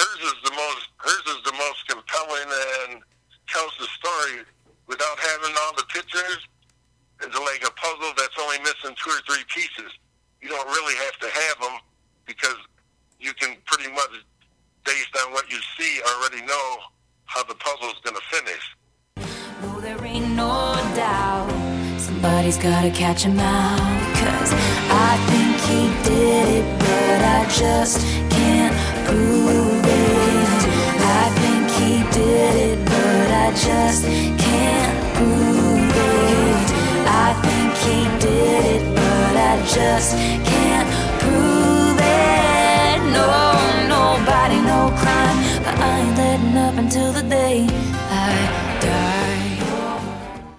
hers is the most hers is the most compelling and tells the story without having all the pictures. It's like a puzzle that's only missing two or three pieces. You don't really have to have them because you can pretty much, based on what you see, already know how the puzzle's going to finish. No, there ain't no doubt. Somebody's gotta catch him out. Cause I think he did it, but I just can't prove just can't prove it. I think he did it, but I just can't prove it. No, nobody, no crime. But I ain't letting up until the day I die.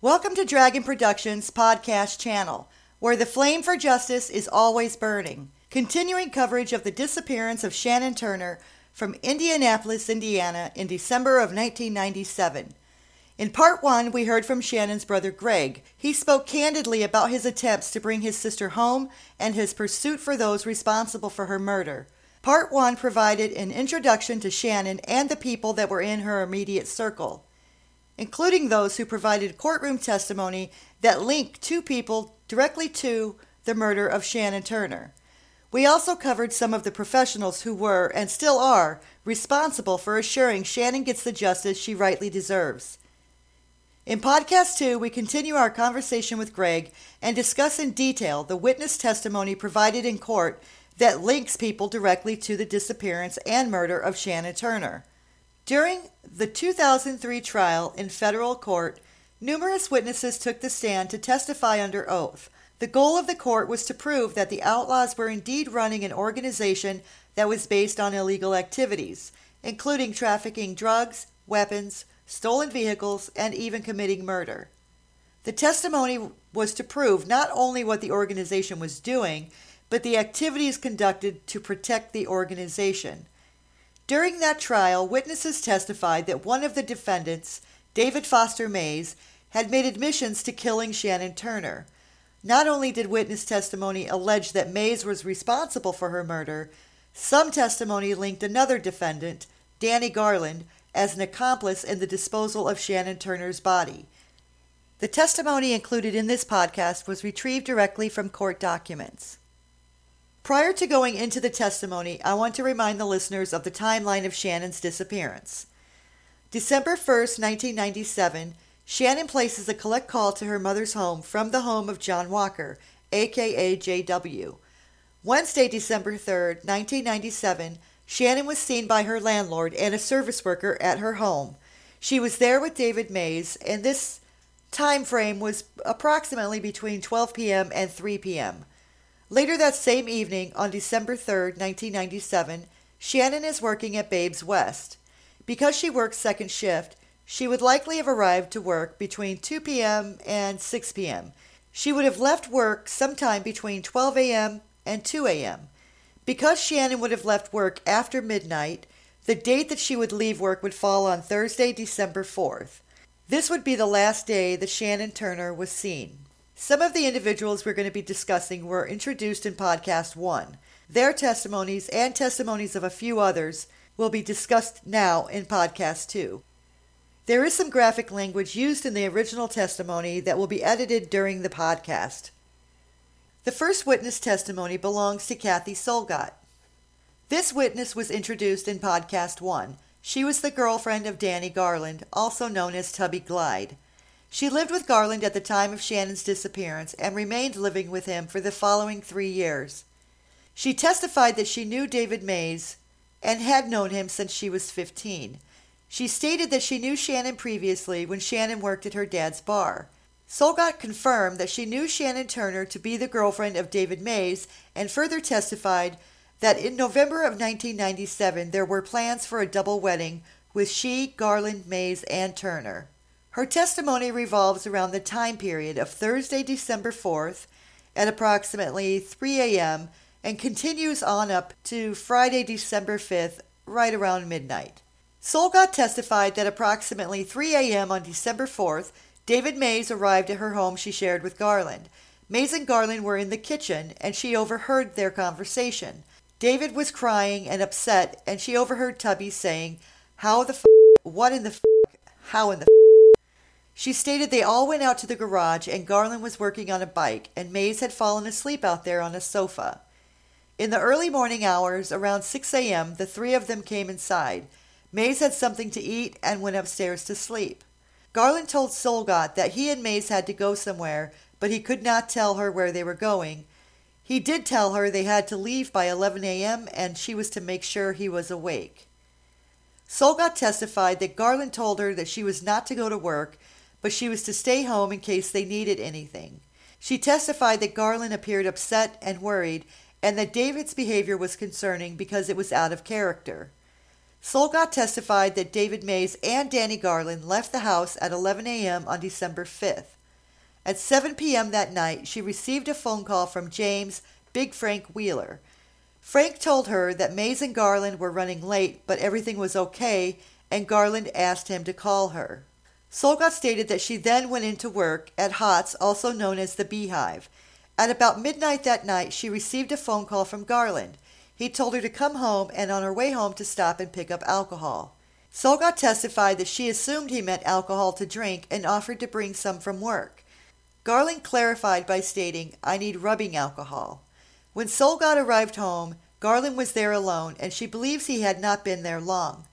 Welcome to Dragon Productions podcast channel, where the flame for justice is always burning. Continuing coverage of the disappearance of Shannon Turner from Indianapolis, Indiana in December of 1997. In part one, we heard from Shannon's brother Greg. He spoke candidly about his attempts to bring his sister home and his pursuit for those responsible for her murder. Part one provided an introduction to Shannon and the people that were in her immediate circle, including those who provided courtroom testimony that linked two people directly to the murder of Shannon Turner. We also covered some of the professionals who were, and still are, responsible for assuring Shannon gets the justice she rightly deserves. In podcast two, we continue our conversation with Greg and discuss in detail the witness testimony provided in court that links people directly to the disappearance and murder of Shannon Turner. During the 2003 trial in federal court, numerous witnesses took the stand to testify under oath. The goal of the court was to prove that the outlaws were indeed running an organization that was based on illegal activities, including trafficking drugs, weapons, stolen vehicles, and even committing murder. The testimony was to prove not only what the organization was doing, but the activities conducted to protect the organization. During that trial, witnesses testified that one of the defendants, David Foster Mays, had made admissions to killing Shannon Turner. Not only did witness testimony allege that Mays was responsible for her murder, some testimony linked another defendant, Danny Garland, as an accomplice in the disposal of Shannon Turner's body. The testimony included in this podcast was retrieved directly from court documents. Prior to going into the testimony, I want to remind the listeners of the timeline of Shannon's disappearance. December 1st, 1997, Shannon places a collect call to her mother's home from the home of John Walker, aka JW. Wednesday, December 3rd, 1997, Shannon was seen by her landlord and a service worker at her home. She was there with David Mays, and this time frame was approximately between 12 p.m. and 3 p.m. Later that same evening, on December 3rd, 1997, Shannon is working at Babes West. Because she works second shift, she would likely have arrived to work between 2 p.m. and 6 p.m. She would have left work sometime between 12 a.m. and 2 a.m. Because Shannon would have left work after midnight, the date that she would leave work would fall on Thursday, December 4th. This would be the last day that Shannon Turner was seen. Some of the individuals we're going to be discussing were introduced in podcast one. Their testimonies and testimonies of a few others will be discussed now in podcast two. There is some graphic language used in the original testimony that will be edited during the podcast. The first witness testimony belongs to Kathy Solgott. This witness was introduced in podcast one. She was the girlfriend of Danny Garland, also known as Tubby Glide. She lived with Garland at the time of Shannon's disappearance and remained living with him for the following three years. She testified that she knew David Mays and had known him since she was 15. She stated that she knew Shannon previously when Shannon worked at her dad's bar. Solgott confirmed that she knew Shannon Turner to be the girlfriend of David Mays and further testified that in November of 1997 there were plans for a double wedding with she, Garland, Mays, and Turner. Her testimony revolves around the time period of Thursday, December 4th at approximately 3 a.m. and continues on up to Friday, December 5th, right around midnight. Solgott testified that approximately 3 a.m. on December 4th, David Mays arrived at her home she shared with Garland. Mays and Garland were in the kitchen, and she overheard their conversation. David was crying and upset, and she overheard Tubby saying, How the f? What in the f? How in the f? She stated they all went out to the garage and Garland was working on a bike and Mays had fallen asleep out there on a sofa. In the early morning hours, around 6 a.m., the three of them came inside. Mays had something to eat and went upstairs to sleep. Garland told Solgott that he and Mays had to go somewhere, but he could not tell her where they were going. He did tell her they had to leave by 11 a.m. and she was to make sure he was awake. Solgott testified that Garland told her that she was not to go to work, but she was to stay home in case they needed anything. She testified that Garland appeared upset and worried, and that David's behavior was concerning because it was out of character. Solgott testified that David Mays and Danny Garland left the house at 11 a.m. on December 5th. At 7 p.m. that night, she received a phone call from James Big Frank Wheeler. Frank told her that Mays and Garland were running late, but everything was okay, and Garland asked him to call her. Solgott stated that she then went into work at Hots, also known as the Beehive. At about midnight that night, she received a phone call from Garland. He told her to come home and on her way home to stop and pick up alcohol. Solgott testified that she assumed he meant alcohol to drink and offered to bring some from work. Garland clarified by stating, I need rubbing alcohol. When Solgott arrived home, Garland was there alone, and she believes he had not been there long.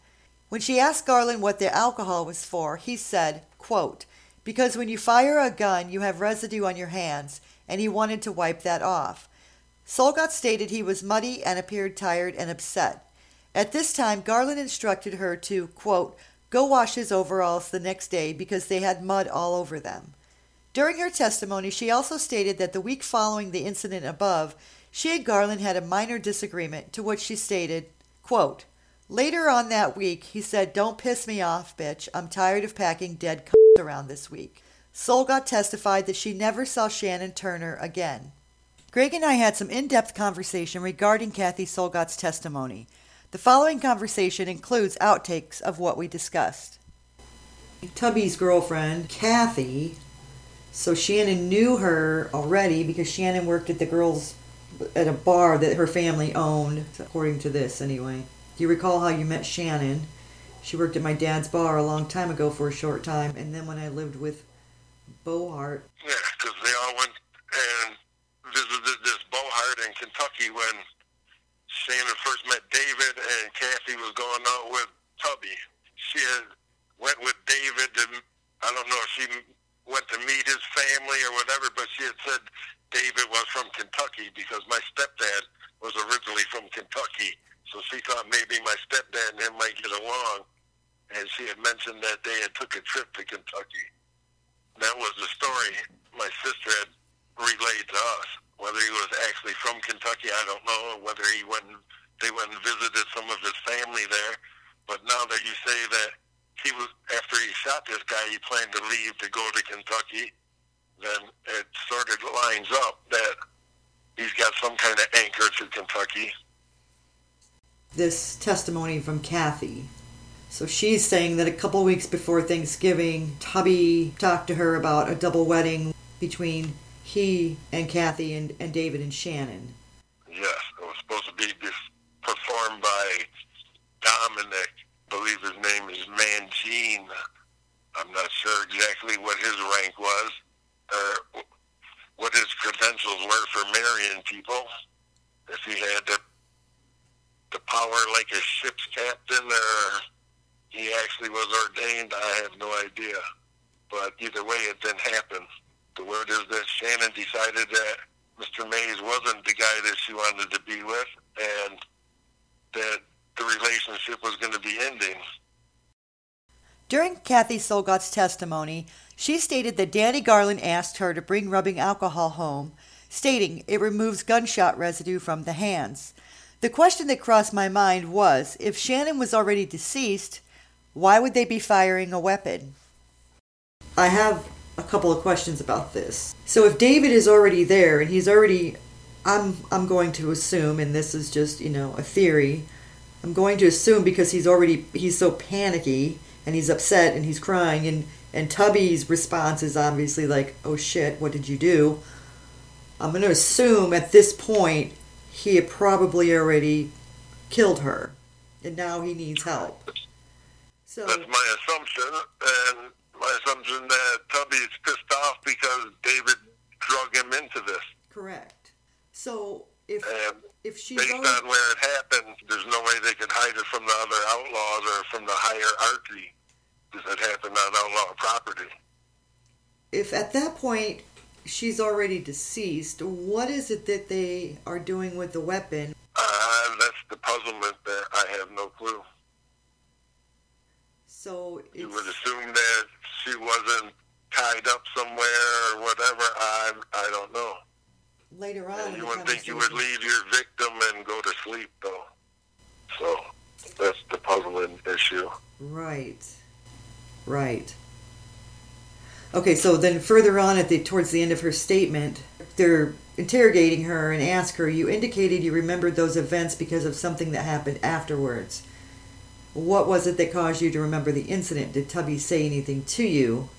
When she asked Garland what the alcohol was for, he said, quote, Because when you fire a gun, you have residue on your hands, and he wanted to wipe that off. Solgott stated he was muddy and appeared tired and upset. At this time, Garland instructed her to, quote, go wash his overalls the next day because they had mud all over them. During her testimony, she also stated that the week following the incident above, she and Garland had a minor disagreement, to which she stated, quote, Later on that week, he said, Don't piss me off, bitch. I'm tired of packing dead c- around this week. Solgott testified that she never saw Shannon Turner again. Greg and I had some in depth conversation regarding Kathy Solgott's testimony. The following conversation includes outtakes of what we discussed. Tubby's girlfriend, Kathy, so Shannon knew her already because Shannon worked at the girls at a bar that her family owned, according to this anyway. Do you recall how you met Shannon? She worked at my dad's bar a long time ago for a short time, and then when I lived with Bohart. Yeah, because they all went and visited this Bohart in Kentucky when Shannon first met David and Kathy was going out with Tubby. She had went with David to, I don't know if she went to meet his family or whatever, but she had said David was from Kentucky because my stepdad was originally from Kentucky. So she thought maybe my stepdad and him might get along. And she had mentioned that they had took a trip to Kentucky. That was the story my sister had relayed to us. Whether he was actually from Kentucky, I don't know. Whether he went, they went and visited some of his family there. But now that you say that he was after he shot this guy, he planned to leave to go to Kentucky, then it sort of lines up that he's got some kind of anchor to Kentucky. This testimony from Kathy. So she's saying that a couple weeks before Thanksgiving, Tubby talked to her about a double wedding between he and Kathy and, and David and Shannon. Yes, it was supposed to be performed by Dominic. I believe his name is Mangine. I'm not sure exactly what his rank was or what his credentials were for marrying people. If he had the the power like a ship's captain or he actually was ordained, I have no idea. But either way, it didn't happen. The word is that Shannon decided that Mr. Mays wasn't the guy that she wanted to be with, and that the relationship was going to be ending. During Kathy Solgott's testimony, she stated that Danny Garland asked her to bring rubbing alcohol home, stating it removes gunshot residue from the hands. The question that crossed my mind was if Shannon was already deceased, why would they be firing a weapon? I have a couple of questions about this. So if David is already there and he's already I'm I'm going to assume and this is just, you know, a theory. I'm going to assume because he's already he's so panicky and he's upset and he's crying and and Tubby's response is obviously like, "Oh shit, what did you do?" I'm going to assume at this point he had probably already killed her, and now he needs help. So That's my assumption, and my assumption that Tubby's pissed off because David drug him into this. correct. So if And if she based goes, on where it happened, there's no way they could hide it from the other outlaws or from the hierarchy because it happened on outlaw property. if at that point she's already deceased, what is it that they are doing with the weapon? Uh, that's the puzzlement there. I have no clue. So You would assume that she wasn't tied up somewhere or whatever. I I don't know. later on. in you wouldn't think you would leave your victim and go to sleep though. So that's the puzzling issue. Right. Right. Okay, so then further on at the towards the end of her statement, they're interrogating her and ask her, "You indicated you remembered those events because of something that happened afterwards. What was it that caused you to remember the incident? Did Tubby say anything to you?"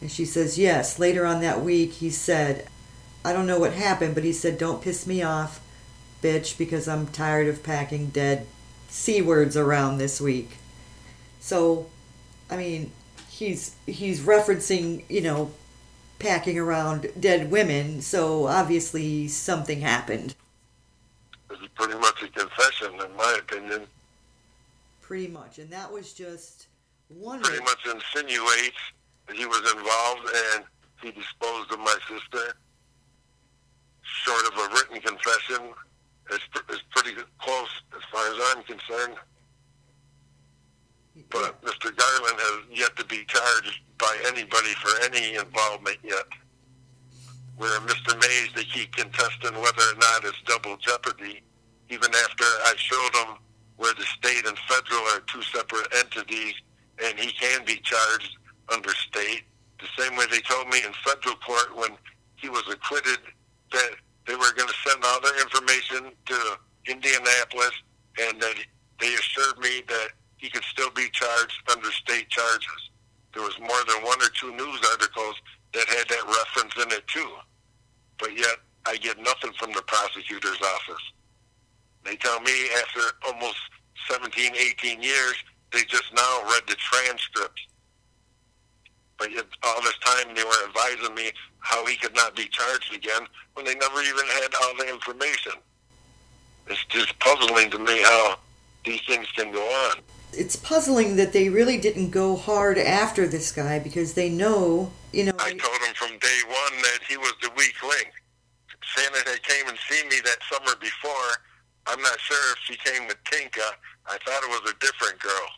And she says, "Yes. Later on that week, he said, I don't know what happened, but he said, "Don't piss me off, bitch, because I'm tired of packing dead c words around this week." So, I mean, he's he's referencing, you know, packing around dead women. So obviously something happened. Is pretty much a confession, in my opinion. Pretty much, and that was just one. Pretty much insinuates that he was involved and he disposed of my sister. Short of a written confession, is is pretty close as far as I'm concerned. But Mr. Garland has yet to be charged by anybody for any involvement yet. Where Mr. Mays, they keep contesting whether or not it's double jeopardy, even after I showed him where the state and federal are two separate entities, and he can be charged under state. The same way they told me in federal court when he was acquitted that they were going to send all their information to Indianapolis, and that they assured me that he could still be charged under state charges. There was more than one or two news articles that had that reference in it too. But yet, I get nothing from the prosecutor's office. They tell me after almost 17, 18 years, they just now read the transcripts. But yet, all this time, they were advising me how he could not be charged again when they never even had all the information. It's just puzzling to me how these things can go on. It's puzzling that they really didn't go hard after this guy because they know, you know. I told him from day one that he was the weak link. Santa had came and seen me that summer before. I'm not sure if she came with Tinka. I thought it was a different girl.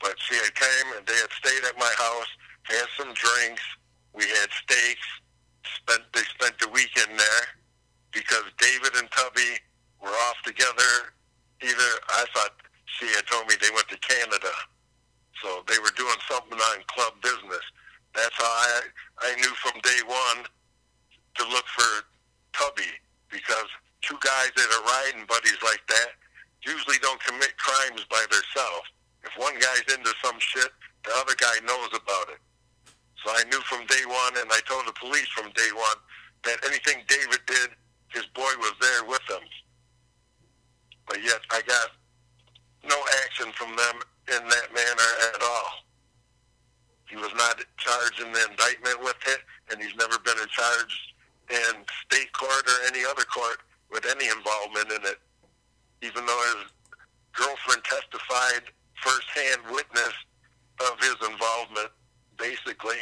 But she had came and they had stayed at my house, had some drinks. We had steaks. Spent they spent the weekend there because David and Tubby were off together. Either I thought she had told me they went to Canada, so they were doing something on club business. That's how I I knew from day one to look for Tubby because two guys that are riding buddies like that usually don't commit crimes by themselves. If one guy's into some shit, the other guy knows about it. So I knew from day one, and I told the police from day one that anything David did, his boy was there with him. But yet I got no action from them in that manner at all. He was not charged in the indictment with it, and he's never been charged in state court or any other court with any involvement in it, even though his girlfriend testified firsthand witness of his involvement, basically.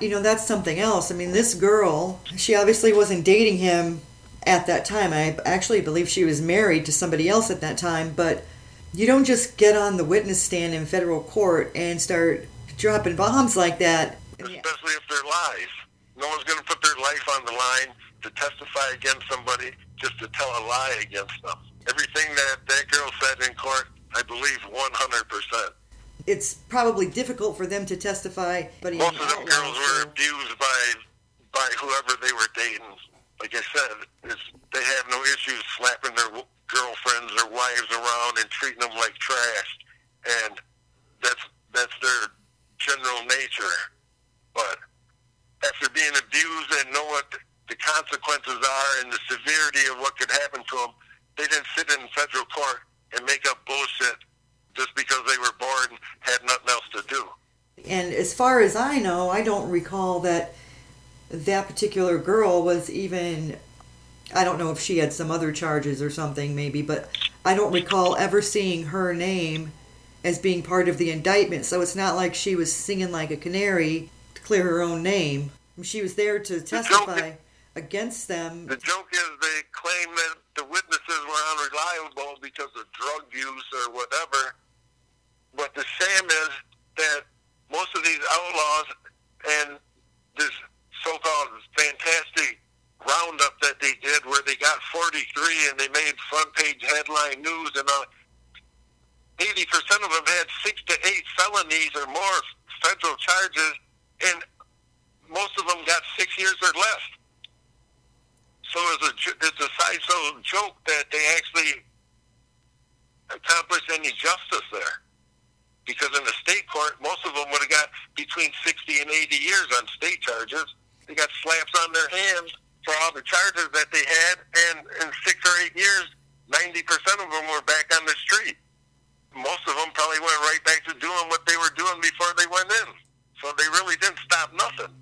you know that's something else i mean this girl she obviously wasn't dating him at that time i actually believe she was married to somebody else at that time but you don't just get on the witness stand in federal court and start dropping bombs like that especially if they're lies. No one's going to put their life on the line to testify against somebody just to tell a lie against them. Everything that that girl said in court, I believe 100%. it's probably difficult for them to testify but Most of them girls were so- abused by by whoever they were dating. Like I said, it's, they have no issues slapping their girlfriends or wives around and treating them like trash, and that's that's their general nature. But after being abused and know what the consequences are and the severity of what could happen to them. They didn't sit in federal court and make up bullshit just because they were bored and had nothing else to do. And as far as I know, I don't recall that that particular girl was even. I don't know if she had some other charges or something, maybe, but I don't recall ever seeing her name as being part of the indictment. So it's not like she was singing like a canary to clear her own name. She was there to testify against them. The joke is they claim that the witnesses were unreliable because of drug use or whatever. But the shame is that most of these outlaws and this so-called fantastic roundup that they did where they got 43 and they made front page headline news and uh, 80% of them had six to eight felonies or more federal charges and most of them got six years or less. So it's a, it's a side so joke that they actually accomplished any justice there because in the state court, most of them would have got between 60 and 80 years on state charges. They got slaps on their hands for all the charges that they had, and in six or eight years, 90% of them were back on the street. Most of them probably went right back to doing what they were doing before they went in. So they really didn't stop nothing.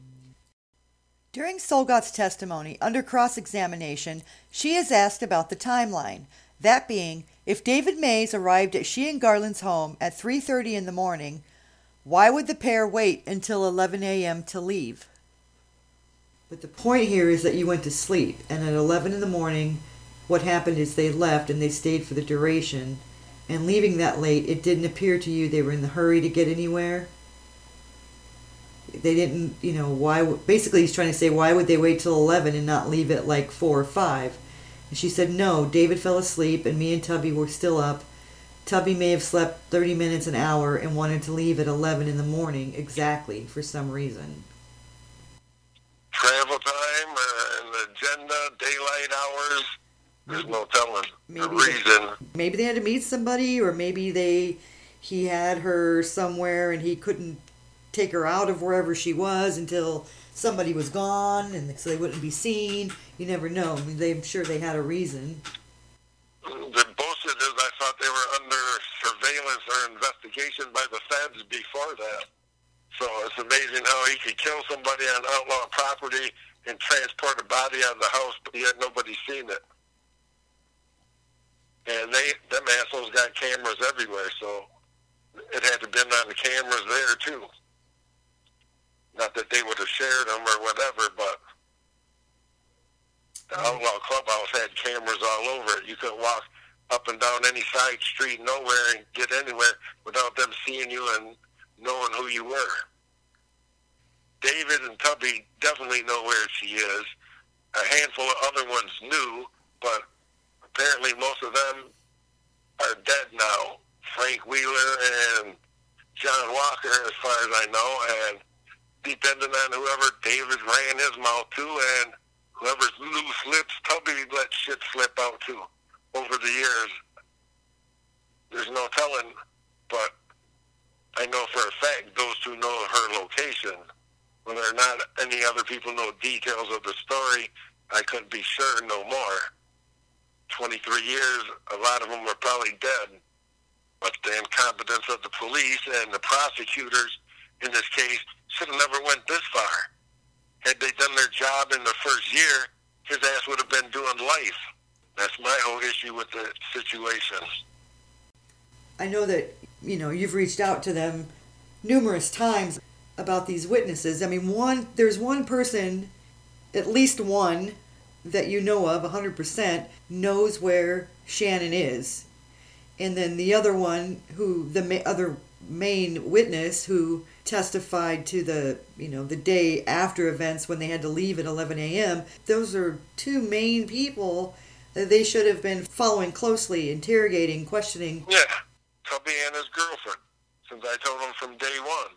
During Solgott's testimony under cross examination, she is asked about the timeline. That being, if David Mays arrived at she and Garland's home at 3:30 in the morning, why would the pair wait until 11 a.m. to leave? But the point here is that you went to sleep, and at 11 in the morning, what happened is they left and they stayed for the duration. And leaving that late, it didn't appear to you they were in the hurry to get anywhere. They didn't, you know, why? Basically, he's trying to say, why would they wait till 11 and not leave at like 4 or 5? And she said, No, David fell asleep and me and Tubby were still up. Tubby may have slept 30 minutes an hour and wanted to leave at 11 in the morning exactly for some reason. Travel time, uh, agenda, daylight hours. There's no telling maybe the reason. They, maybe they had to meet somebody, or maybe they he had her somewhere and he couldn't take her out of wherever she was until somebody was gone and so they wouldn't be seen. You never know. I mean, they, I'm sure they had a reason. The bullshit is I thought they were under surveillance or investigation by the feds before that. So it's amazing how he could kill somebody on outlaw property and transport a body out of the house, but yet nobody's seen it. And they, them assholes got cameras everywhere, so it had to been on the cameras there too. Not that they would have shared them or whatever, but the mm-hmm. Outlaw Clubhouse had cameras all over it. You could walk up and down any side street nowhere and get anywhere without them seeing you and knowing who you were. David and Tubby definitely know where she is. A handful of other ones knew, but apparently most of them are dead now. Frank Wheeler and John Walker, as far as I know, and depending on whoever David ran his mouth to and whoever's loose lips Tubby let shit slip out to over the years. There's no telling, but I know for a fact those two know her location. Whether or not any other people know details of the story, I couldn't be sure no more. 23 years, a lot of them were probably dead. But the incompetence of the police and the prosecutors in this case should have never went this far. Had they done their job in the first year, his ass would have been doing life. That's my whole issue with the situation. I know that, you know, you've reached out to them numerous times about these witnesses. I mean, one there's one person, at least one that you know of 100% knows where Shannon is. And then the other one who the ma- other main witness who testified to the you know the day after events when they had to leave at 11 a.m. Those are two main people that they should have been following closely, interrogating, questioning. Yeah, Tubby and his girlfriend. Since I told them from day one,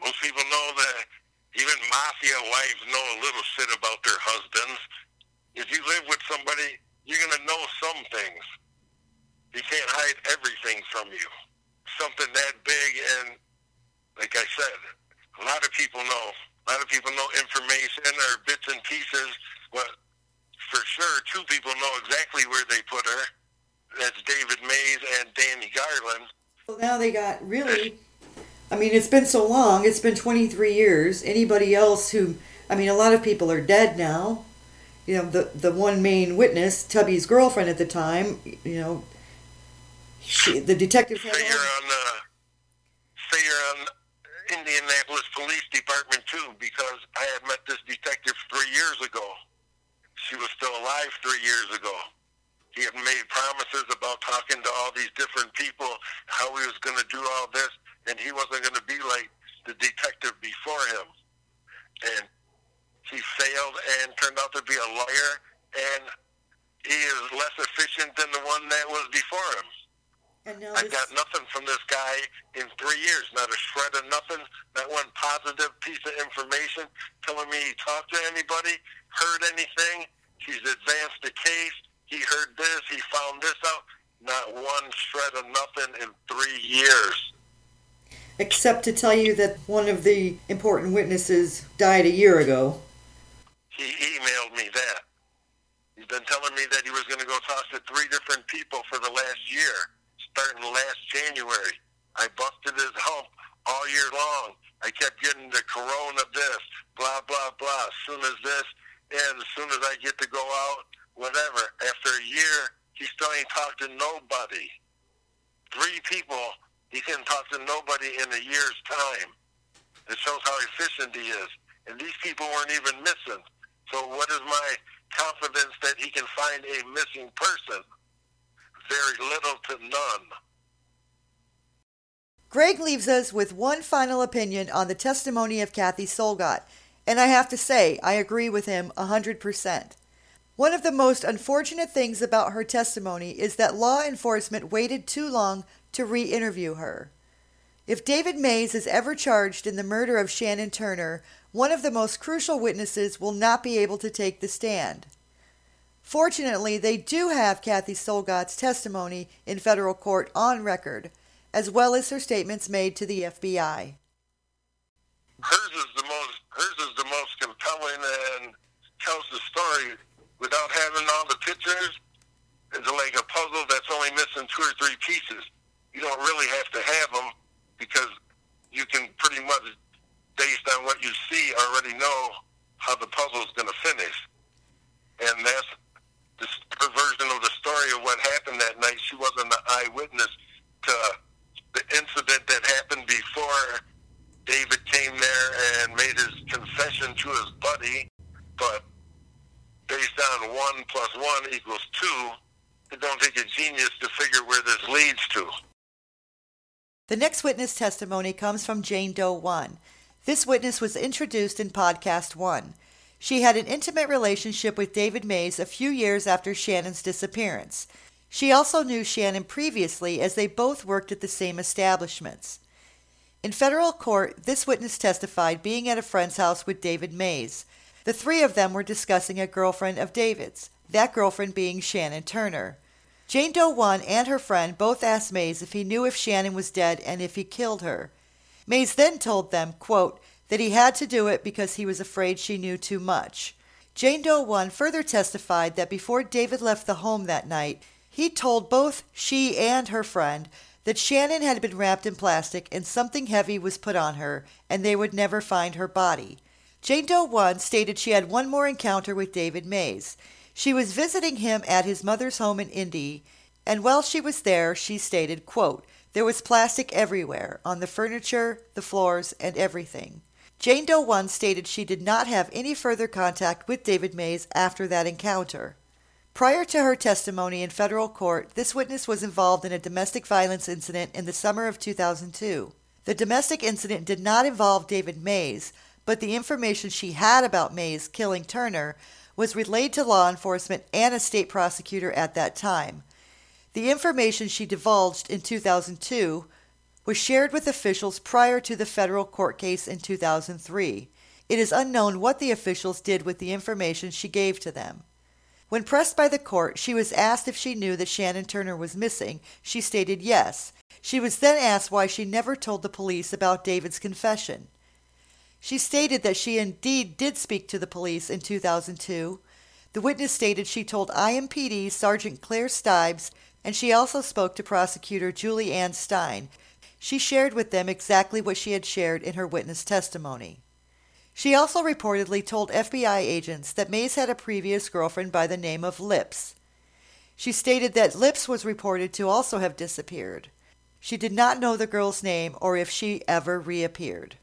most people know that even mafia wives know a little shit about their husbands. If you live with somebody, you're gonna know some things. You can't hide everything from you. Something that big and like I said, a lot of people know A lot of people know information or bits and pieces, but for sure, two people know exactly where they put her. That's David Mays and Danny Garland. Well, now they got really. I mean, it's been so long. It's been 23 years. Anybody else who. I mean, a lot of people are dead now. You know, the, the one main witness, Tubby's girlfriend at the time, you know, she, the detective. Say you're on, uh, say you're on Indianapolis Police Department too, because I had met this detective three years ago. She was still alive three years ago. He had made promises about talking to all these different people, how he was going to do all this, and he wasn't going to be like the detective before him. And he failed and turned out to be a liar, and he is less efficient than the one that was before him. And now I this, got nothing from this guy in three years. Not a shred of nothing. Not one positive piece of information telling me he talked to anybody, heard anything. He's advanced the case. He heard this. He found this out. Not one shred of nothing in three years. except to tell you that one of the important witnesses died a year ago. He emailed me that. He's been telling me that he was going to go talk to three different people for the last year, starting last January. I busted his hump all year long. I kept getting the corona this, blah, blah, blah. As soon as this, and as soon as I get to go out, whatever. After a year, he still ain't talked to nobody. Three people, he can talk to nobody in a year's time. It shows how efficient he is. And these people weren't even missing. So what is my confidence that he can find a missing person? Very little to none. Greg leaves us with one final opinion on the testimony of Kathy Solgott, and I have to say, I agree with him a 100%. One of the most unfortunate things about her testimony is that law enforcement waited too long to re interview her. If David Mays is ever charged in the murder of Shannon Turner, one of the most crucial witnesses will not be able to take the stand. Fortunately, they do have Kathy Solgott's testimony in federal court on record, as well as her statements made to the FBI. Hers is the most hers is the most compelling and tells the story without having all the pictures. It's like a puzzle that's only missing two or three pieces. You don't really have to have them because you can pretty much, based on what you see, already know how the puzzle's going to finish. And that's the, her version of the story of what happened that night. She wasn't an eyewitness to the incident that happened before David came there and made his confession to his buddy, but based on one plus one equals two, it don't take a genius to figure where this leads to. The next witness testimony comes from Jane Doe 1. This witness was introduced in podcast 1. She had an intimate relationship with David Mays a few years after Shannon's disappearance. She also knew Shannon previously as they both worked at the same establishments. In federal court, this witness testified being at a friend's house with David Mays. The three of them were discussing a girlfriend of David's, that girlfriend being Shannon Turner. Jane Doe 1 and her friend both asked Mays if he knew if Shannon was dead and if he killed her. Mays then told them, quote, that he had to do it because he was afraid she knew too much. Jane Doe 1 further testified that before David left the home that night, he told both she and her friend that Shannon had been wrapped in plastic and something heavy was put on her and they would never find her body. Jane Doe 1 stated she had one more encounter with David Mays. She was visiting him at his mother's home in Indy, and while she was there, she stated, quote, there was plastic everywhere, on the furniture, the floors, and everything. Jane Doe 1 stated she did not have any further contact with David Mays after that encounter. Prior to her testimony in federal court, this witness was involved in a domestic violence incident in the summer of 2002. The domestic incident did not involve David Mays, but the information she had about Mays killing Turner was relayed to law enforcement and a state prosecutor at that time. The information she divulged in 2002 was shared with officials prior to the federal court case in 2003. It is unknown what the officials did with the information she gave to them. When pressed by the court, she was asked if she knew that Shannon Turner was missing. She stated yes. She was then asked why she never told the police about David's confession. She stated that she indeed did speak to the police in 2002. The witness stated she told IMPD Sergeant Claire Stibes, and she also spoke to prosecutor Julie Ann Stein. She shared with them exactly what she had shared in her witness testimony. She also reportedly told FBI agents that Mays had a previous girlfriend by the name of Lips. She stated that Lips was reported to also have disappeared. She did not know the girl's name or if she ever reappeared.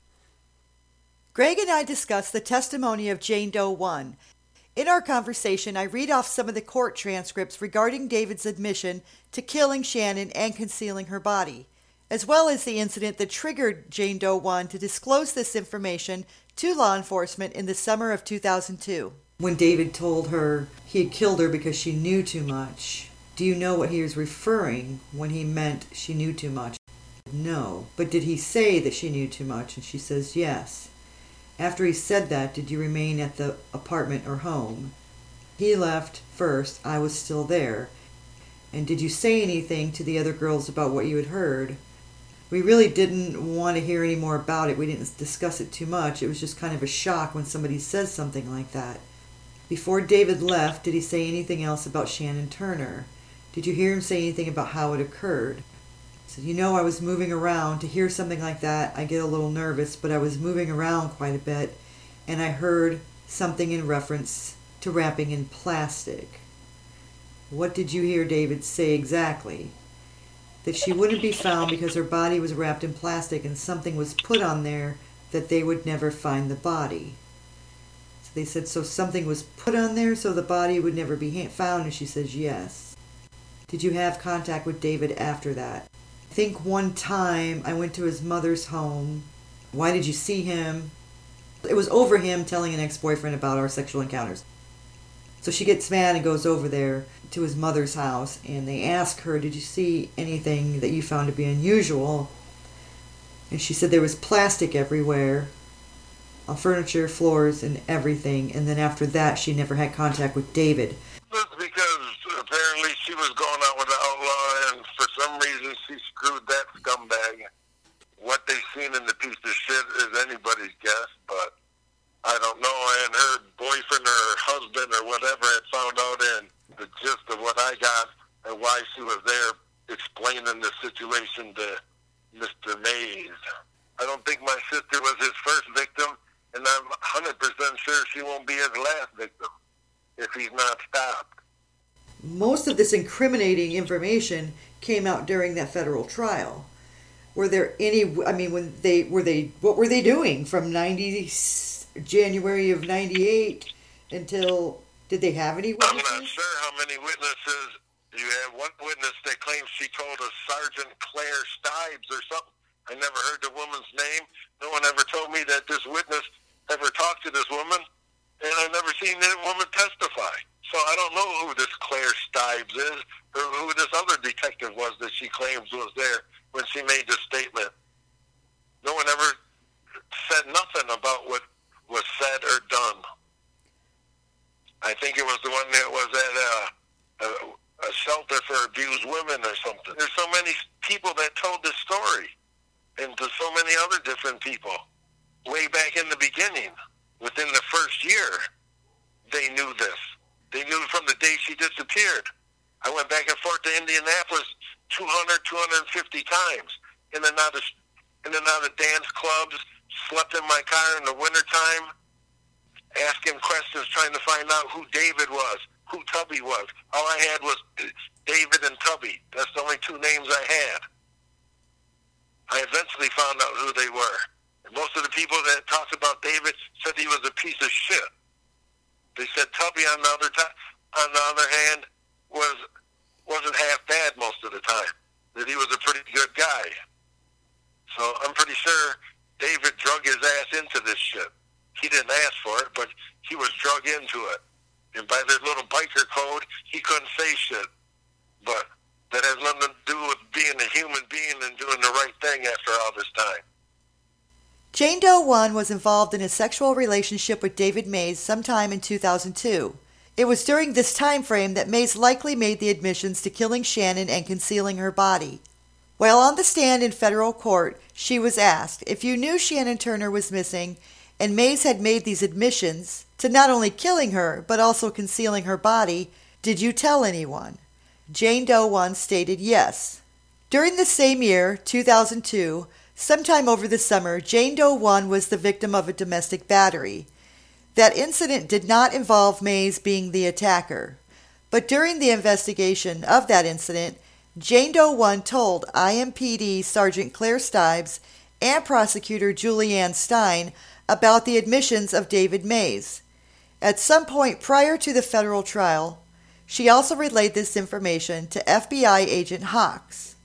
Greg and I discussed the testimony of Jane Doe 1. In our conversation, I read off some of the court transcripts regarding David's admission to killing Shannon and concealing her body, as well as the incident that triggered Jane Doe 1 to disclose this information to law enforcement in the summer of 2002. When David told her he had killed her because she knew too much, do you know what he was referring when he meant she knew too much? No. But did he say that she knew too much? And she says yes. After he said that, did you remain at the apartment or home? He left first. I was still there. And did you say anything to the other girls about what you had heard? We really didn't want to hear any more about it. We didn't discuss it too much. It was just kind of a shock when somebody says something like that. Before David left, did he say anything else about Shannon Turner? Did you hear him say anything about how it occurred? So you know I was moving around. To hear something like that, I get a little nervous, but I was moving around quite a bit, and I heard something in reference to wrapping in plastic. What did you hear David say exactly? That she wouldn't be found because her body was wrapped in plastic and something was put on there that they would never find the body. So they said, so something was put on there so the body would never be found? And she says, yes. Did you have contact with David after that? I think one time I went to his mother's home. Why did you see him? It was over him telling an ex boyfriend about our sexual encounters. So she gets mad and goes over there to his mother's house and they ask her, Did you see anything that you found to be unusual? And she said there was plastic everywhere on furniture, floors, and everything. And then after that, she never had contact with David. Because apparently she was going out with an outlaw, and for some reason she screwed that scumbag. What they've seen in the piece of shit is anybody's guess, but I don't know. And her boyfriend or her husband or whatever had found out in the gist of what I got and why she was there explaining the situation to Mr. Mays. I don't think my sister was his first victim, and I'm 100% sure she won't be his last victim if he's not stopped most of this incriminating information came out during that federal trial. Were there any? I mean, when they were they what were they doing from ninety January of ninety eight until did they have any witnesses? I'm not sure how many witnesses. You have one witness that claims she told a Sergeant Claire Stibes or something. I never heard the woman's name. No one ever told me that this witness ever talked to this woman, and I've never seen that woman testify. So I don't know who this Claire Stibes is or who this other detective was that she claims was there when she made the statement. No one ever said nothing about what was said or done. I think it was the one that was at a, a, a shelter for abused women or something. There's so many people that told this story, and to so many other different people. Way back in the beginning, within the first year, they knew this. They knew from the day she disappeared. I went back and forth to Indianapolis 200, 250 times in and out of in and out of dance clubs. Slept in my car in the wintertime, asking questions, trying to find out who David was, who Tubby was. All I had was David and Tubby. That's the only two names I had. I eventually found out who they were. And most of the people that talked about David said he was a piece of shit. They said Tubby on the other time, on the other hand, was wasn't half bad most of the time. That he was a pretty good guy. So I'm pretty sure David drug his ass into this shit. He didn't ask for it, but he was drug into it. And by this little biker code, he couldn't say shit. But that has nothing to do with being a human being and doing the right thing after all this time. Jane Doe 1 was involved in a sexual relationship with David Mays sometime in 2002. It was during this time frame that Mays likely made the admissions to killing Shannon and concealing her body. While on the stand in federal court, she was asked if you knew Shannon Turner was missing and Mays had made these admissions to not only killing her, but also concealing her body, did you tell anyone? Jane Doe 1 stated yes. During the same year, 2002, sometime over the summer, Jane Doe 1 was the victim of a domestic battery. That incident did not involve Mays being the attacker, but during the investigation of that incident, Jane Doe 1 told IMPD Sergeant Claire Stibbs and prosecutor Julianne Stein about the admissions of David Mays. At some point prior to the federal trial, she also relayed this information to FBI agent Hawks.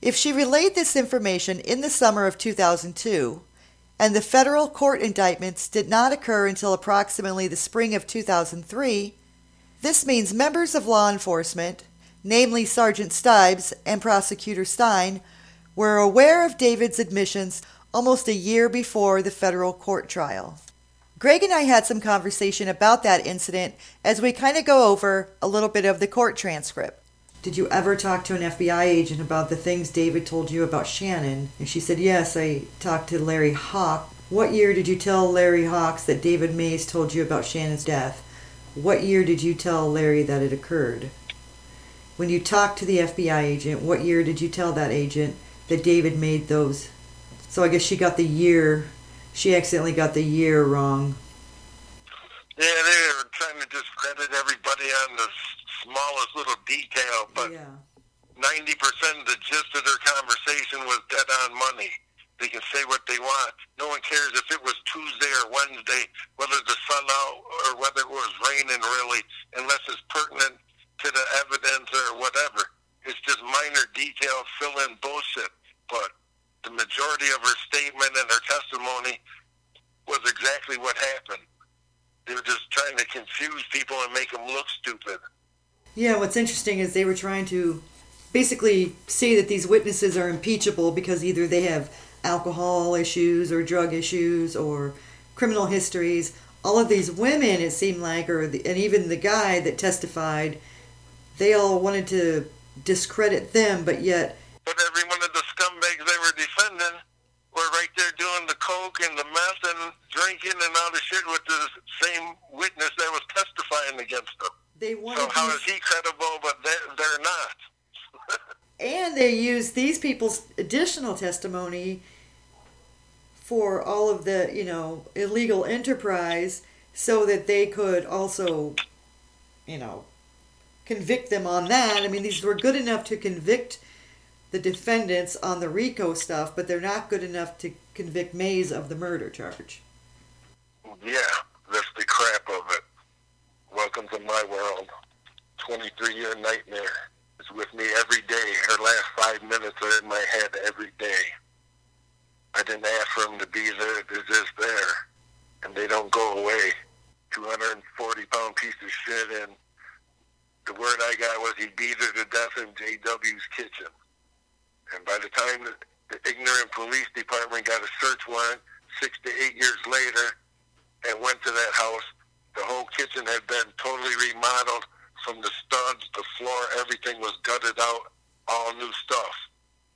If she relayed this information in the summer of 2002, and the federal court indictments did not occur until approximately the spring of 2003, this means members of law enforcement, namely Sergeant Stibbs and Prosecutor Stein, were aware of David's admissions almost a year before the federal court trial. Greg and I had some conversation about that incident as we kind of go over a little bit of the court transcript. Did you ever talk to an FBI agent about the things David told you about Shannon? And she said, Yes, I talked to Larry Hawk. What year did you tell Larry Hawks that David Mays told you about Shannon's death? What year did you tell Larry that it occurred? When you talked to the FBI agent, what year did you tell that agent that David made those? So I guess she got the year, she accidentally got the year wrong. Yeah, they were trying to discredit everybody on the smallest little detail, but yeah. 90% of the gist of their conversation was dead on money. They can say what they want. No one cares if it was Tuesday or Wednesday, whether the sun out or whether it was raining really, unless it's pertinent to the evidence or whatever. It's just minor detail fill-in bullshit. But the majority of her statement and her testimony was exactly what happened. They were just trying to confuse people and make them look stupid. Yeah, what's interesting is they were trying to basically say that these witnesses are impeachable because either they have alcohol issues or drug issues or criminal histories. All of these women, it seemed like, or the, and even the guy that testified, they all wanted to discredit them, but yet. But every one of the scumbags they were defending were right there doing the coke and the meth and drinking and all the shit with the same witness that was testifying against them. They wanted So how is he credible, but they're, they're not? and they used these people's additional testimony for all of the you know illegal enterprise so that they could also you know convict them on that i mean these were good enough to convict the defendants on the rico stuff but they're not good enough to convict mays of the murder charge yeah, that's the crap of it. Welcome to my world. 23 year nightmare is with me every day. Her last five minutes are in my head every day. I didn't ask for them to be there, they're just there. And they don't go away. 240 pound piece of shit, and the word I got was he beat her to death in JW's kitchen. And by the time the, the ignorant police department got a search warrant six to eight years later and went to that house, the whole kitchen had been totally remodeled from the studs, the floor, everything was gutted out, all new stuff.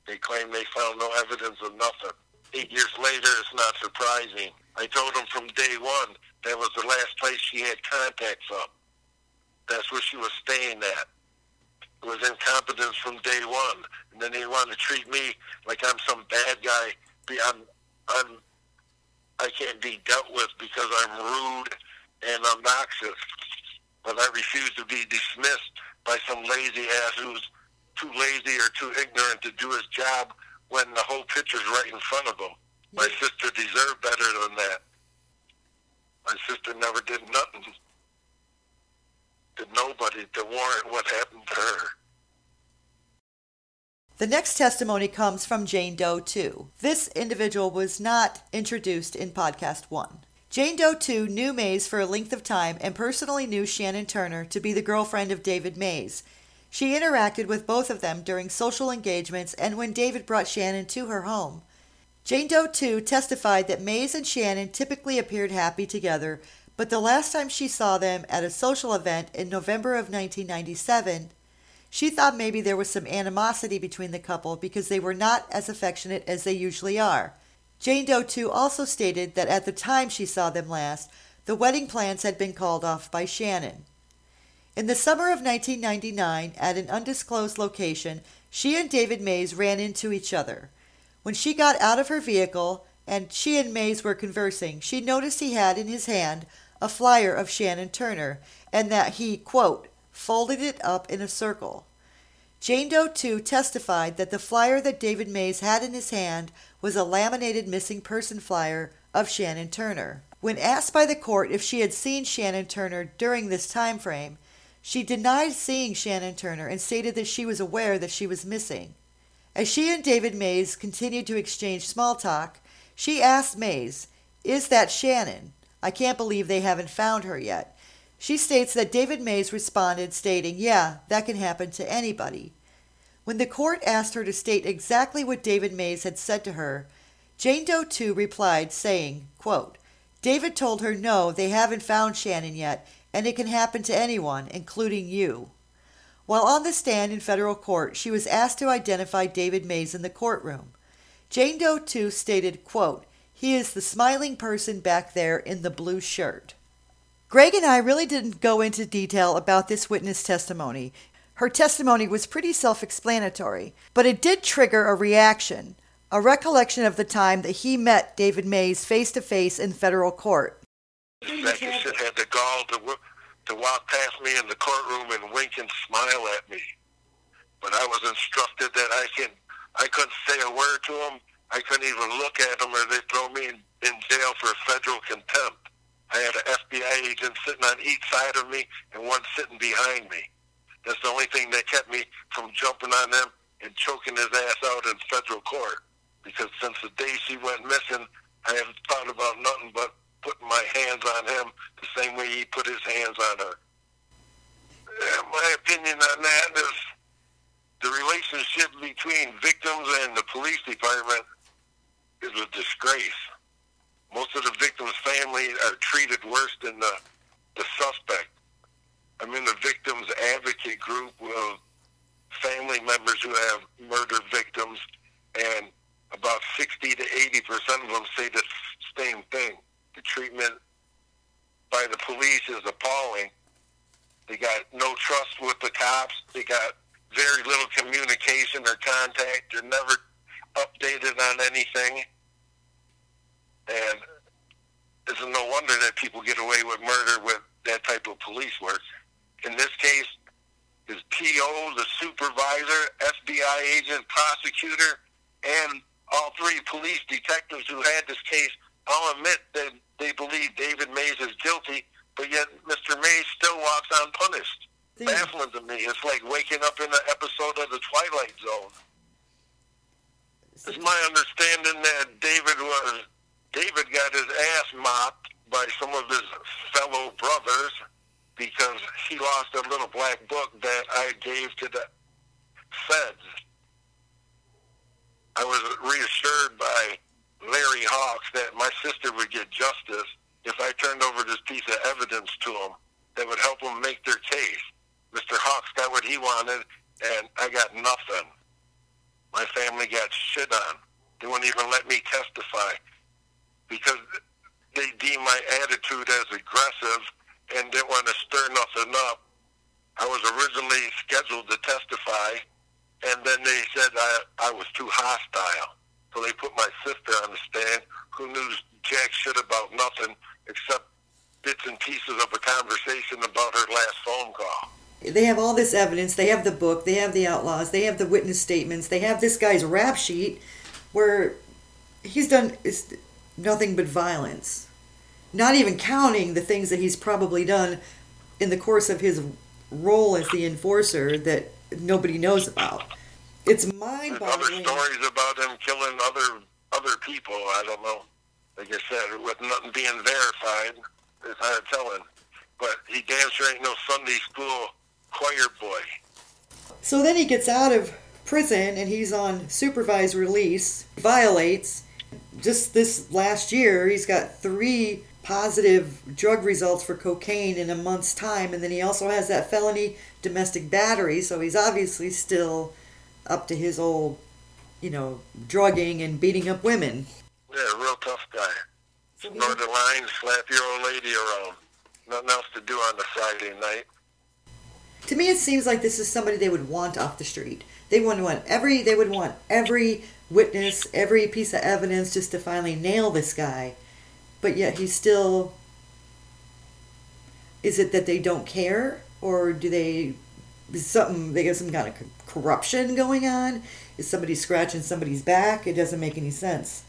They claim they found no evidence of nothing. Eight years later, it's not surprising. I told them from day one that was the last place she had contact from. That's where she was staying at. It was incompetence from day one. And then they wanted to treat me like I'm some bad guy. I'm, I'm, I can't be dealt with because I'm rude and obnoxious. But I refuse to be dismissed by some lazy ass who's too lazy or too ignorant to do his job when the whole picture's right in front of him. My sister deserved better than that. My sister never did nothing to nobody to warrant what happened to her. The next testimony comes from Jane Doe 2. This individual was not introduced in podcast 1. Jane Doe 2 knew Mays for a length of time and personally knew Shannon Turner to be the girlfriend of David Mays. She interacted with both of them during social engagements and when David brought Shannon to her home. Jane Doe 2 testified that Mays and Shannon typically appeared happy together, but the last time she saw them at a social event in November of 1997, she thought maybe there was some animosity between the couple because they were not as affectionate as they usually are. Jane Doe 2 also stated that at the time she saw them last, the wedding plans had been called off by Shannon. In the summer of 1999, at an undisclosed location, she and David Mays ran into each other. When she got out of her vehicle and she and Mays were conversing, she noticed he had in his hand a flyer of Shannon Turner and that he, quote, folded it up in a circle. Jane Doe 2 testified that the flyer that David Mays had in his hand was a laminated missing person flyer of Shannon Turner. When asked by the court if she had seen Shannon Turner during this time frame, she denied seeing Shannon Turner and stated that she was aware that she was missing. As she and David Mays continued to exchange small talk, she asked Mays, Is that Shannon? I can't believe they haven't found her yet. She states that David Mays responded, stating, Yeah, that can happen to anybody. When the court asked her to state exactly what David Mays had said to her, Jane Doe 2 replied, saying, quote, David told her, No, they haven't found Shannon yet, and it can happen to anyone, including you. While on the stand in federal court, she was asked to identify David Mays in the courtroom. Jane Doe 2 stated, quote, He is the smiling person back there in the blue shirt. Greg and I really didn't go into detail about this witness testimony. Her testimony was pretty self explanatory, but it did trigger a reaction, a recollection of the time that he met David Mays face to face in federal court. Second shit had the gall to, to walk past me in the courtroom and wink and smile at me. But I was instructed that I can I couldn't say a word to him. I couldn't even look at him, or they'd throw me in, in jail for federal contempt. I had an FBI agent sitting on each side of me and one sitting behind me. That's the only thing that kept me from jumping on them and choking his ass out in federal court. Because since the day she went missing, I haven't thought about nothing but putting my hands on him the same way he put his hands on her. And my opinion on that is the relationship between victims and the police department is a disgrace. Most of the victims' family are treated worse than the, the suspect. I'm in the victims advocate group of family members who have murder victims, and about 60 to 80 percent of them say the same thing. The treatment by the police is appalling. They got no trust with the cops. They got very little communication or contact. They're never updated on anything. And it's no wonder that people get away with murder with that type of police work. In this case, his PO, the supervisor, FBI agent, prosecutor, and all three police detectives who had this case all admit that they believe David Mays is guilty, but yet Mr. Mays still walks unpunished. Baffling to me. It's like waking up in an episode of The Twilight Zone. It's my understanding that David was David got his ass mopped by some of his fellow brothers because he lost a little black book that I gave to the feds. I was reassured by Larry Hawks that my sister would get justice if I turned over this piece of evidence to him that would help them make their case. Mr. Hawks got what he wanted, and I got nothing. My family got shit on. They wouldn't even let me testify because they deem my attitude as aggressive and didn't want to stir nothing up. I was originally scheduled to testify, and then they said I, I was too hostile. So they put my sister on the stand, who knew jack shit about nothing except bits and pieces of a conversation about her last phone call. They have all this evidence. They have the book. They have the outlaws. They have the witness statements. They have this guy's rap sheet where he's done nothing but violence. Not even counting the things that he's probably done in the course of his role as the enforcer that nobody knows about. It's mind boggling. Other stories about him killing other other people. I don't know. Like I said, with nothing being verified, it's hard telling. But he damn sure ain't no Sunday school choir boy. So then he gets out of prison and he's on supervised release, violates. Just this last year, he's got three positive drug results for cocaine in a month's time, and then he also has that felony domestic battery, so he's obviously still up to his old, you know, drugging and beating up women. Yeah, real tough guy. Ignore the lines, slap your old lady around. Nothing else to do on the Friday night. To me, it seems like this is somebody they would want off the street. They would want every. They would want every witness, every piece of evidence, just to finally nail this guy. But yet he's still. Is it that they don't care, or do they? Something they have some kind of corruption going on? Is somebody scratching somebody's back? It doesn't make any sense.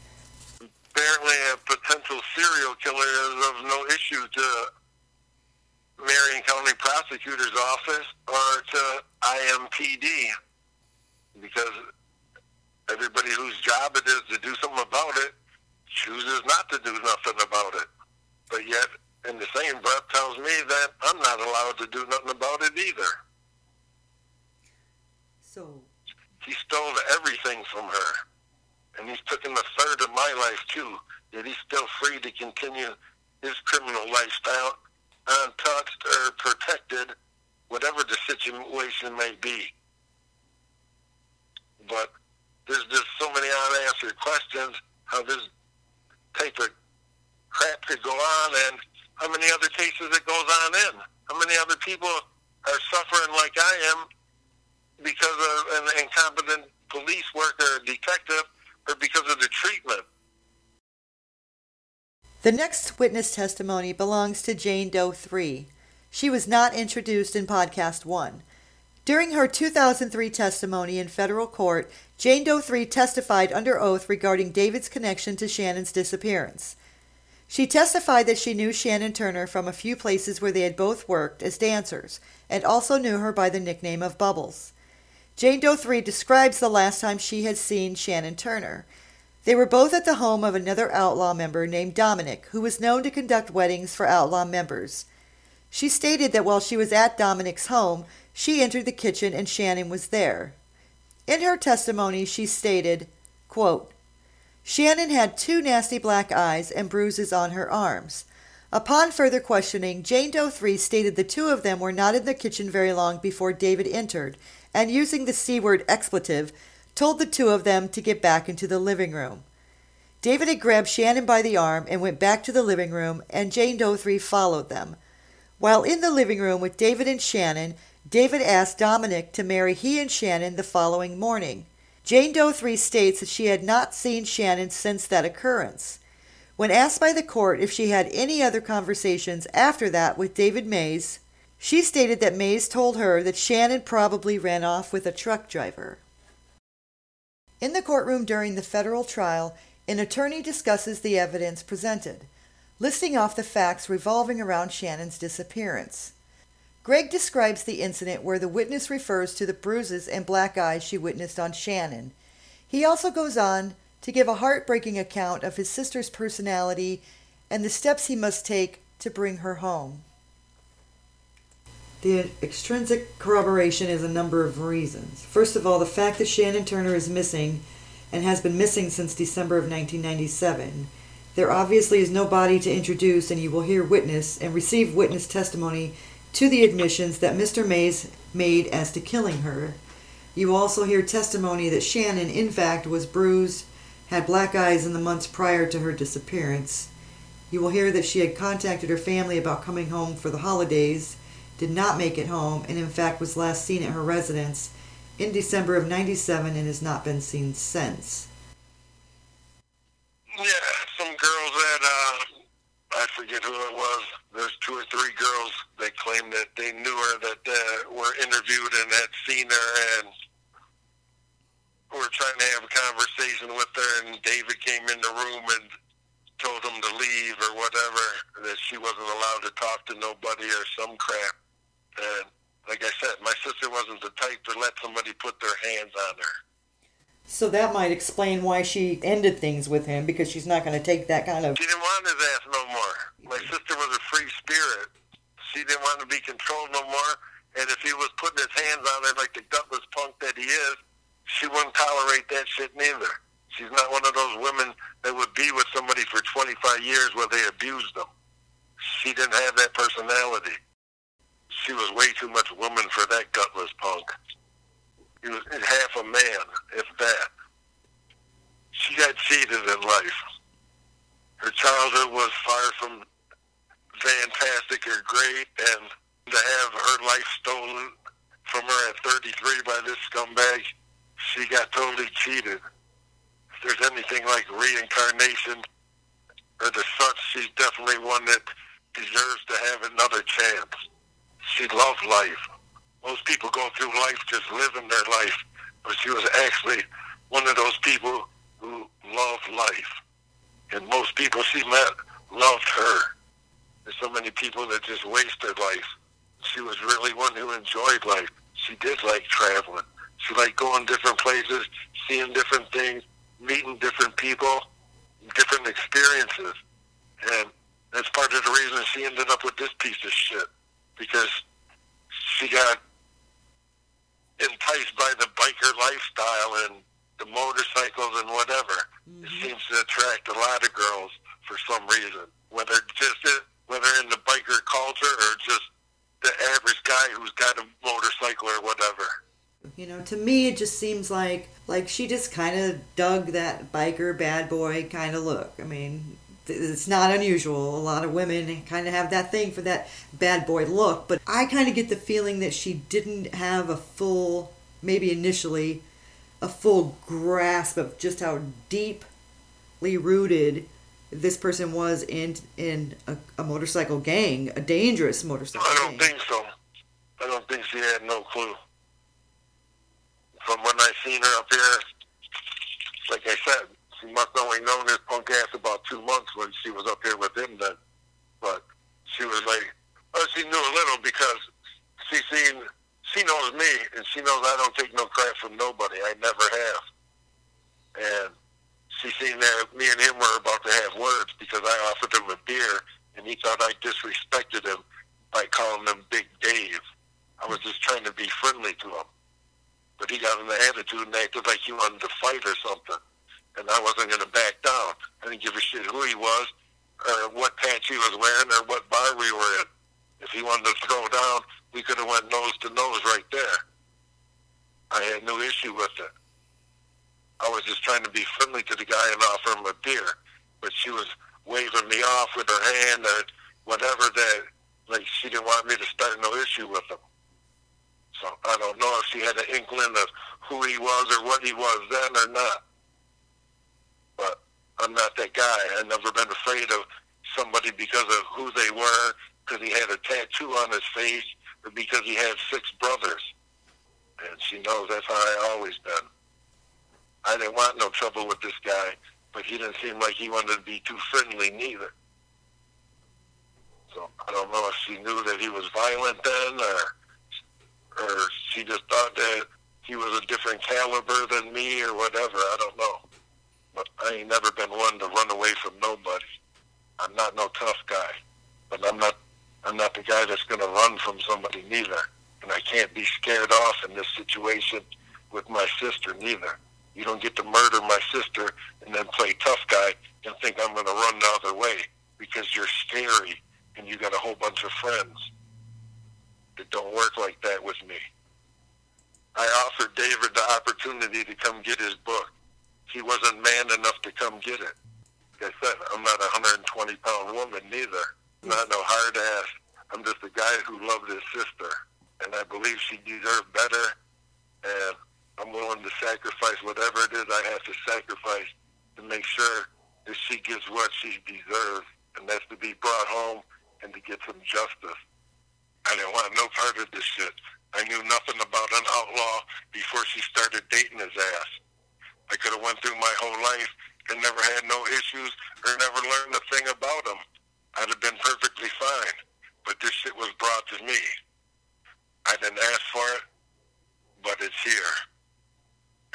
Apparently, a potential serial killer is of no issue to Marion County Prosecutor's Office or to IMPD because everybody whose job it is to do something about it chooses not to do nothing about it. But yet, in the same breath, tells me that I'm not allowed to do nothing about it either. So he stole everything from her, and he's taken a third of my life too. Yet he's still free to continue his criminal lifestyle, untouched or protected, whatever the situation may be. But there's just so many unanswered questions. How this type of crap could go on, and how many other cases it goes on in? How many other people are suffering like I am because of an incompetent police worker or detective or because of the treatment. The next witness testimony belongs to Jane Doe 3. She was not introduced in podcast 1. During her 2003 testimony in federal court, Jane Doe 3 testified under oath regarding David's connection to Shannon's disappearance. She testified that she knew Shannon Turner from a few places where they had both worked as dancers, and also knew her by the nickname of Bubbles. Jane Doe 3 describes the last time she had seen Shannon Turner. They were both at the home of another outlaw member named Dominic, who was known to conduct weddings for outlaw members. She stated that while she was at Dominic's home, she entered the kitchen and Shannon was there. In her testimony, she stated, quote, Shannon had two nasty black eyes and bruises on her arms. Upon further questioning, Jane Doe 3 stated the two of them were not in the kitchen very long before David entered and using the C word expletive, told the two of them to get back into the living room. David had grabbed Shannon by the arm and went back to the living room, and Jane Doe 3 followed them. While in the living room with David and Shannon, David asked Dominic to marry he and Shannon the following morning. Jane Doe 3 states that she had not seen Shannon since that occurrence. When asked by the court if she had any other conversations after that with David Mays, she stated that Mays told her that Shannon probably ran off with a truck driver. In the courtroom during the federal trial, an attorney discusses the evidence presented, listing off the facts revolving around Shannon's disappearance. Greg describes the incident where the witness refers to the bruises and black eyes she witnessed on Shannon. He also goes on to give a heartbreaking account of his sister's personality and the steps he must take to bring her home. The extrinsic corroboration is a number of reasons. First of all, the fact that Shannon Turner is missing and has been missing since December of 1997. There obviously is no body to introduce, and you will hear witness and receive witness testimony to the admissions that Mr. Mays made as to killing her. You also hear testimony that Shannon, in fact, was bruised, had black eyes in the months prior to her disappearance. You will hear that she had contacted her family about coming home for the holidays did not make it home and in fact was last seen at her residence in December of 97 and has not been seen since. Yeah, some girls that, uh, I forget who it was, there's two or three girls that claimed that they knew her, that uh, were interviewed and had seen her and were trying to have a conversation with her and David came in the room and told them to leave or whatever, that she wasn't allowed to talk to nobody or some crap. And like I said, my sister wasn't the type to let somebody put their hands on her. So that might explain why she ended things with him because she's not going to take that kind of. She didn't want his ass no more. My sister was a free spirit. She didn't want to be controlled no more. And if he was putting his hands on her like the gutless punk that he is, she wouldn't tolerate that shit neither. She's not one of those women that would be with somebody for 25 years where they abused them. She didn't have that personality she was way too much woman for that gutless punk. He was half a man, if that. She got cheated in life. her childhood was far from fantastic or great, and to have her life stolen from her at 33 by this scumbag, she got totally cheated. If there's anything like reincarnation or the such, she's definitely one that deserves to have another chance. She loved life. Most people go through life just living their life, but she was actually one of those people who loved life. And most people she met loved her. There's so many people that just waste their life. She was really one who enjoyed life. She did like traveling. She liked going different places, seeing different things, meeting different people, different experiences. And that's part of the reason she ended up with this piece of shit. Because she got enticed by the biker lifestyle and the motorcycles and whatever. Mm-hmm. It seems to attract a lot of girls for some reason, whether just whether in the biker culture or just the average guy who's got a motorcycle or whatever. You know, to me, it just seems like like she just kind of dug that biker bad boy kind of look. I mean, it's not unusual. A lot of women kind of have that thing for that bad boy look, but I kind of get the feeling that she didn't have a full, maybe initially, a full grasp of just how deeply rooted this person was in in a, a motorcycle gang, a dangerous motorcycle. I don't gang. think so. I don't think she had no clue. From when I seen her up here, like I said, she must only known this punk ass about two months when she was up here with him then. But she was like, oh, she knew a little because she seen, she knows me and she knows I don't take no crap from nobody. I never have. And she seen that me and him were about to have words because I offered him a beer and he thought I disrespected him by calling him Big Dave. I was just trying to be friendly to him. But he got an attitude and acted like he wanted to fight or something and I wasn't going to back down. I didn't give a shit who he was, or what pants he was wearing, or what bar we were in. If he wanted to throw down, we could have went nose to nose right there. I had no issue with it. I was just trying to be friendly to the guy and offer him a beer, but she was waving me off with her hand or whatever that, like she didn't want me to start no issue with him. So I don't know if she had an inkling of who he was or what he was then or not but I'm not that guy. I've never been afraid of somebody because of who they were, because he had a tattoo on his face, or because he had six brothers. And she knows that's how I always been. I didn't want no trouble with this guy, but he didn't seem like he wanted to be too friendly neither. So I don't know if she knew that he was violent then, or or she just thought that he was a different caliber than me, or whatever. I don't know. But I ain't never been one to run away from nobody. I'm not no tough guy, but I'm not I'm not the guy that's going to run from somebody neither. And I can't be scared off in this situation with my sister neither. You don't get to murder my sister and then play tough guy and think I'm going to run the other way because you're scary and you got a whole bunch of friends. It don't work like that with me. I offered David the opportunity to come get his book he wasn't man enough to come get it. Like I said, I'm not a 120 pound woman neither. Not no hard ass. I'm just a guy who loved his sister, and I believe she deserved better. And I'm willing to sacrifice whatever it is I have to sacrifice to make sure that she gets what she deserves, and that's to be brought home and to get some justice. I didn't want no part of this shit. I knew nothing about an outlaw before she started dating his ass. I could have went through my whole life and never had no issues or never learned a thing about them. I'd have been perfectly fine. But this shit was brought to me. I didn't ask for it, but it's here.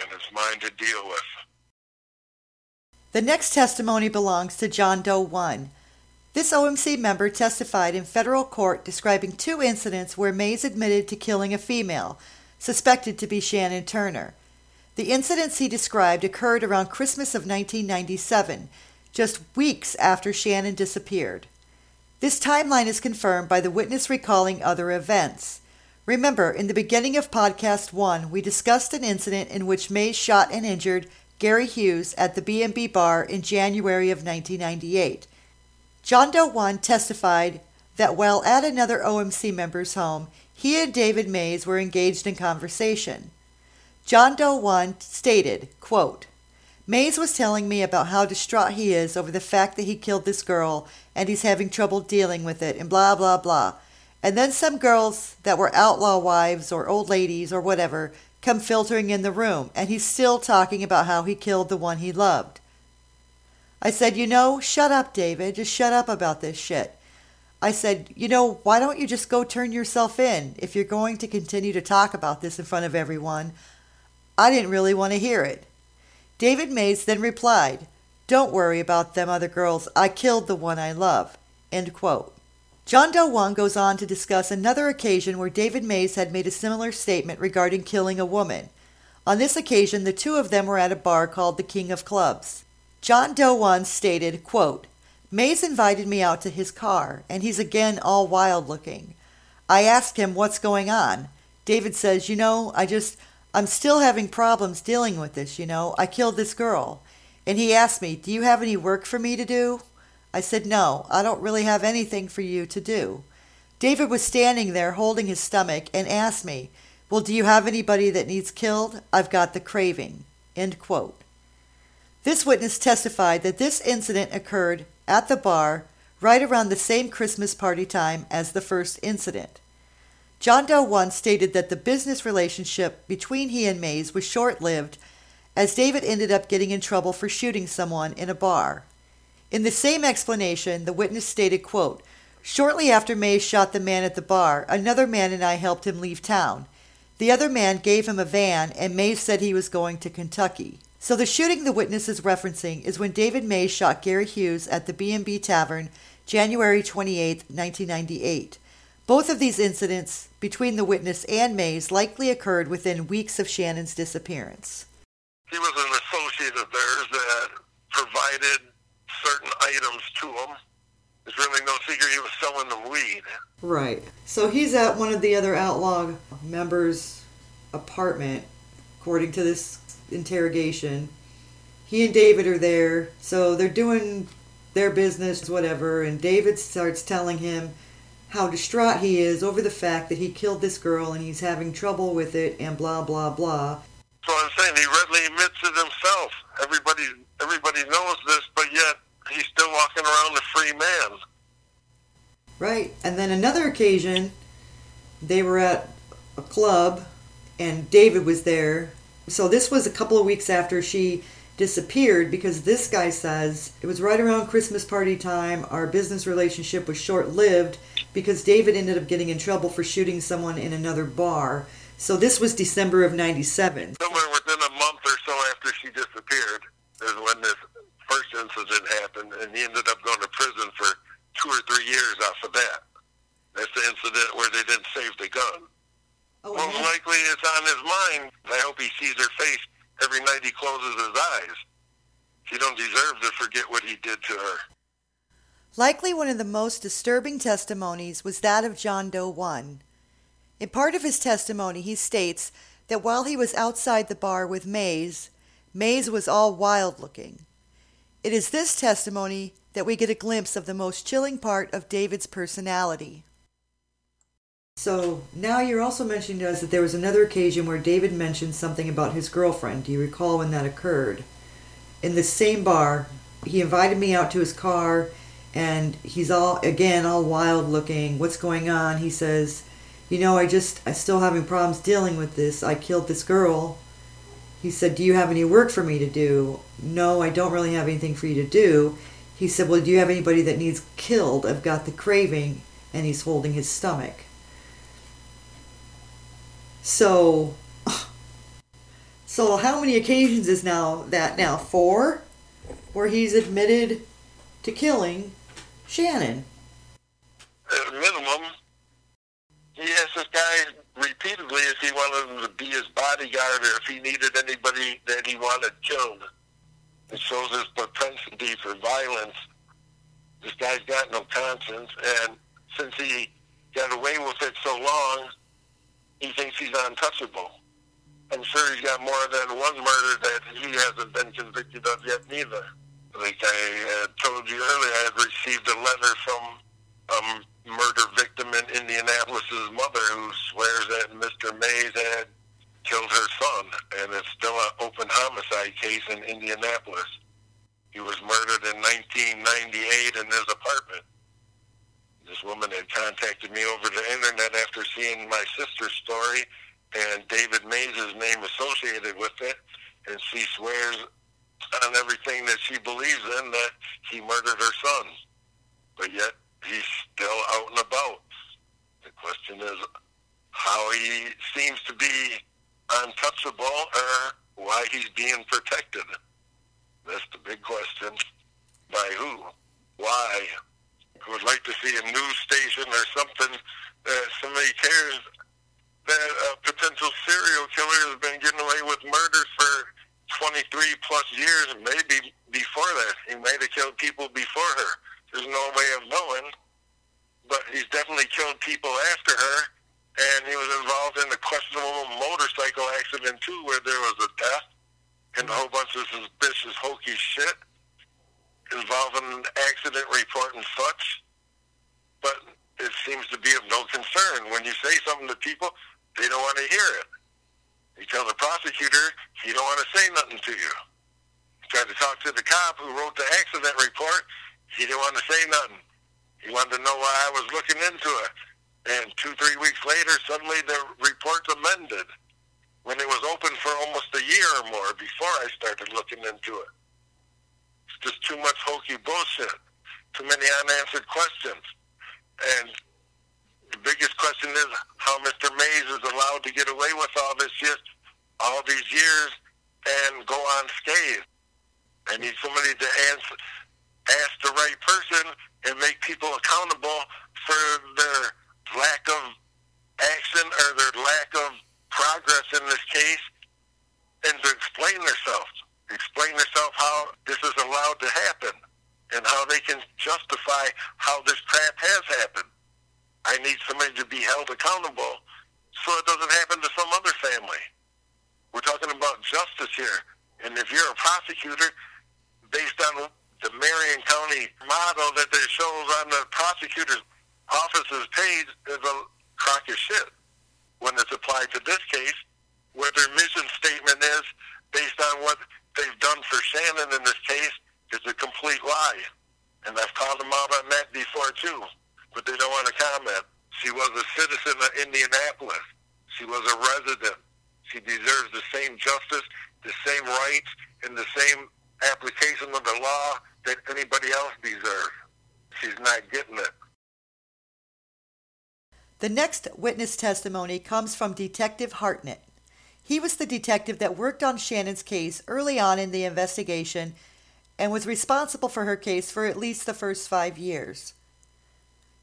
And it's mine to deal with. The next testimony belongs to John Doe 1. This OMC member testified in federal court describing two incidents where Mays admitted to killing a female, suspected to be Shannon Turner. The incidents he described occurred around Christmas of 1997, just weeks after Shannon disappeared. This timeline is confirmed by the witness recalling other events. Remember, in the beginning of podcast one, we discussed an incident in which Mays shot and injured Gary Hughes at the B&B bar in January of 1998. John Doe 1 testified that while at another OMC member's home, he and David Mays were engaged in conversation. John Doe 1 stated, quote, Mays was telling me about how distraught he is over the fact that he killed this girl and he's having trouble dealing with it and blah, blah, blah. And then some girls that were outlaw wives or old ladies or whatever come filtering in the room and he's still talking about how he killed the one he loved. I said, You know, shut up, David. Just shut up about this shit. I said, You know, why don't you just go turn yourself in if you're going to continue to talk about this in front of everyone? I didn't really want to hear it. David Mays then replied, Don't worry about them other girls. I killed the one I love. End quote. John Doe 1 goes on to discuss another occasion where David Mays had made a similar statement regarding killing a woman. On this occasion, the two of them were at a bar called the King of Clubs. John Doe 1 stated, quote, Mays invited me out to his car, and he's again all wild looking. I asked him what's going on. David says, You know, I just, I'm still having problems dealing with this, you know. I killed this girl. And he asked me, Do you have any work for me to do? I said, No, I don't really have anything for you to do. David was standing there holding his stomach and asked me, Well, do you have anybody that needs killed? I've got the craving. End quote. This witness testified that this incident occurred at the bar right around the same Christmas party time as the first incident. John Doe 1 stated that the business relationship between he and Mays was short lived, as David ended up getting in trouble for shooting someone in a bar. In the same explanation, the witness stated, quote, Shortly after Mays shot the man at the bar, another man and I helped him leave town. The other man gave him a van, and Mays said he was going to Kentucky. So the shooting the witness is referencing is when David Mays shot Gary Hughes at the B&B Tavern January 28, 1998. Both of these incidents between the witness and Mays likely occurred within weeks of Shannon's disappearance. He was an associate of theirs that provided certain items to him. There's really no secret he was selling them weed. Right. So he's at one of the other outlaw members' apartment, according to this interrogation. He and David are there, so they're doing their business, whatever, and David starts telling him how distraught he is over the fact that he killed this girl and he's having trouble with it and blah blah blah. So I'm saying he readily admits it himself. Everybody everybody knows this, but yet he's still walking around a free man. Right. And then another occasion they were at a club and David was there. So this was a couple of weeks after she disappeared because this guy says it was right around Christmas party time. Our business relationship was short lived because David ended up getting in trouble for shooting someone in another bar. So this was December of 97. Somewhere within a month or so after she disappeared is when this first incident happened, and he ended up going to prison for two or three years off of that. That's the incident where they didn't save the gun. Oh, Most yeah? likely it's on his mind. I hope he sees her face every night he closes his eyes. He don't deserve to forget what he did to her. Likely one of the most disturbing testimonies was that of John Doe 1. In part of his testimony, he states that while he was outside the bar with Mays, Mays was all wild looking. It is this testimony that we get a glimpse of the most chilling part of David's personality. So now you're also mentioning to us that there was another occasion where David mentioned something about his girlfriend. Do you recall when that occurred? In the same bar, he invited me out to his car and he's all again all wild looking. What's going on? He says, "You know, I just I'm still having problems dealing with this. I killed this girl." He said, "Do you have any work for me to do?" "No, I don't really have anything for you to do." He said, "Well, do you have anybody that needs killed? I've got the craving." And he's holding his stomach. So, so how many occasions is now that now four, where he's admitted to killing Shannon? At minimum, he asked this guy repeatedly if he wanted him to be his bodyguard or if he needed anybody that he wanted killed. It shows his propensity for violence. This guy's got no conscience, and since he got away with it so long, he thinks he's untouchable. I'm sure he's got more than one murder that he hasn't been convicted of yet neither. Like I uh, told you earlier, I had received a letter from a murder victim in Indianapolis' mother who swears that Mr. Mays had killed her son, and it's still an open homicide case in Indianapolis. He was murdered in 1998 in his apartment. This woman had contacted me over the internet after seeing my sister's story and David Mays' name associated with it, and she swears on everything that she believes in that he murdered her son. But yet he's still out and about. The question is how he seems to be untouchable or why he's being protected. That's the big question. By who? Why? I would like to see a news station or something that somebody cares that a potential serial killer has been getting away with murders for 23 plus years, maybe before that. He might have killed people before her. There's no way of knowing. But he's definitely killed people after her, and he was involved in a questionable motorcycle accident too, where there was a death and a whole bunch of suspicious, hokey shit involving an accident report and such. But it seems to be of no concern. When you say something to people, they don't want to hear it. You tell the prosecutor, he don't want to say nothing to you. You tried to talk to the cop who wrote the accident report, he didn't want to say nothing. He wanted to know why I was looking into it. And two, three weeks later, suddenly the report's amended when it was open for almost a year or more before I started looking into it. It's just too much hokey bullshit. Too many unanswered questions. And the biggest question is how Mr. Mays is allowed to get away with all this shit all these years and go on scathed. I need somebody to answer, ask the right person and make people accountable for their lack of action or their lack of progress in this case and to explain themselves. Explain themselves how this is allowed to happen and how they can justify how this crap has happened. I need somebody to be held accountable so it doesn't happen to some other family. We're talking about justice here. And if you're a prosecutor, based on the Marion County model that they shows on the prosecutor's office's page is a crock of shit when it's applied to this case, where their mission statement is based on what they've done for Shannon in this case is a complete lie. And I've called them out on that before too but they don't want to comment. She was a citizen of Indianapolis. She was a resident. She deserves the same justice, the same rights, and the same application of the law that anybody else deserves. She's not getting it. The next witness testimony comes from Detective Hartnett. He was the detective that worked on Shannon's case early on in the investigation and was responsible for her case for at least the first five years.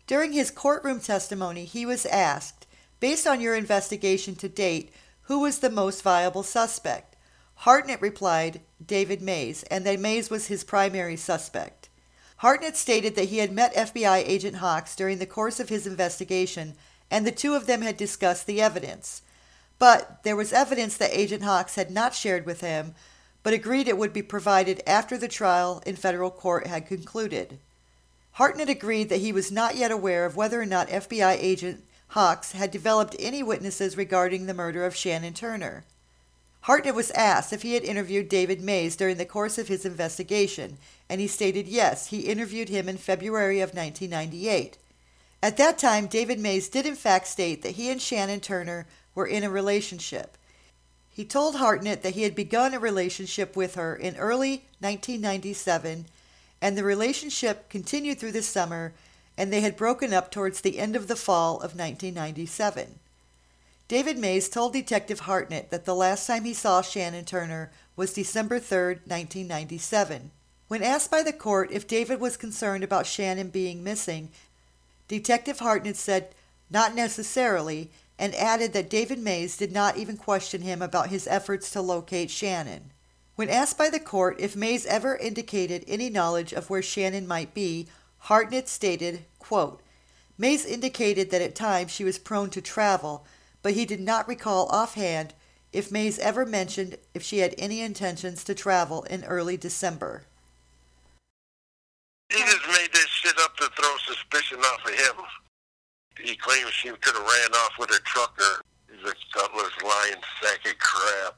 During his courtroom testimony, he was asked, based on your investigation to date, who was the most viable suspect? Hartnett replied, David Mays, and that Mays was his primary suspect. Hartnett stated that he had met FBI agent Hawks during the course of his investigation, and the two of them had discussed the evidence. But there was evidence that Agent Hawks had not shared with him, but agreed it would be provided after the trial in federal court had concluded. Hartnett agreed that he was not yet aware of whether or not FBI agent Hawks had developed any witnesses regarding the murder of Shannon Turner. Hartnett was asked if he had interviewed David Mays during the course of his investigation, and he stated yes, he interviewed him in February of 1998. At that time, David Mays did in fact state that he and Shannon Turner were in a relationship. He told Hartnett that he had begun a relationship with her in early 1997 and the relationship continued through the summer, and they had broken up towards the end of the fall of 1997. David Mays told Detective Hartnett that the last time he saw Shannon Turner was December 3, 1997. When asked by the court if David was concerned about Shannon being missing, Detective Hartnett said, not necessarily, and added that David Mays did not even question him about his efforts to locate Shannon. When asked by the court if Mays ever indicated any knowledge of where Shannon might be, Hartnett stated, quote, Mays indicated that at times she was prone to travel, but he did not recall offhand if Mays ever mentioned if she had any intentions to travel in early December. He just made this shit up to throw suspicion off of him. He claims she could have ran off with her trucker. He's a gutless, lying sack of crap.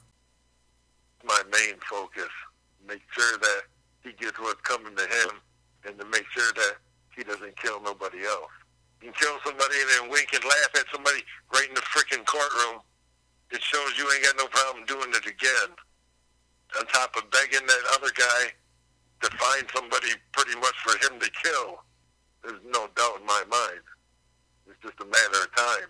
My main focus. Make sure that he gets what's coming to him and to make sure that he doesn't kill nobody else. You can kill somebody and then wink and laugh at somebody right in the freaking courtroom. It shows you ain't got no problem doing it again. On top of begging that other guy to find somebody pretty much for him to kill. There's no doubt in my mind. It's just a matter of time.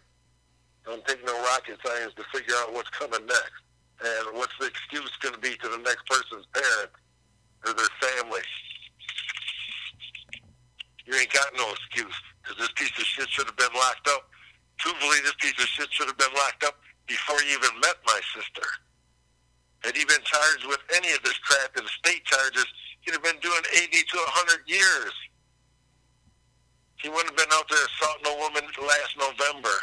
Don't take no rocket science to figure out what's coming next. And what's the excuse going to be to the next person's parents or their family? You ain't got no excuse because this piece of shit should have been locked up. Truthfully, this piece of shit should have been locked up before he even met my sister. Had he been charged with any of this crap in state charges, he'd have been doing 80 to 100 years. He wouldn't have been out there assaulting a woman last November.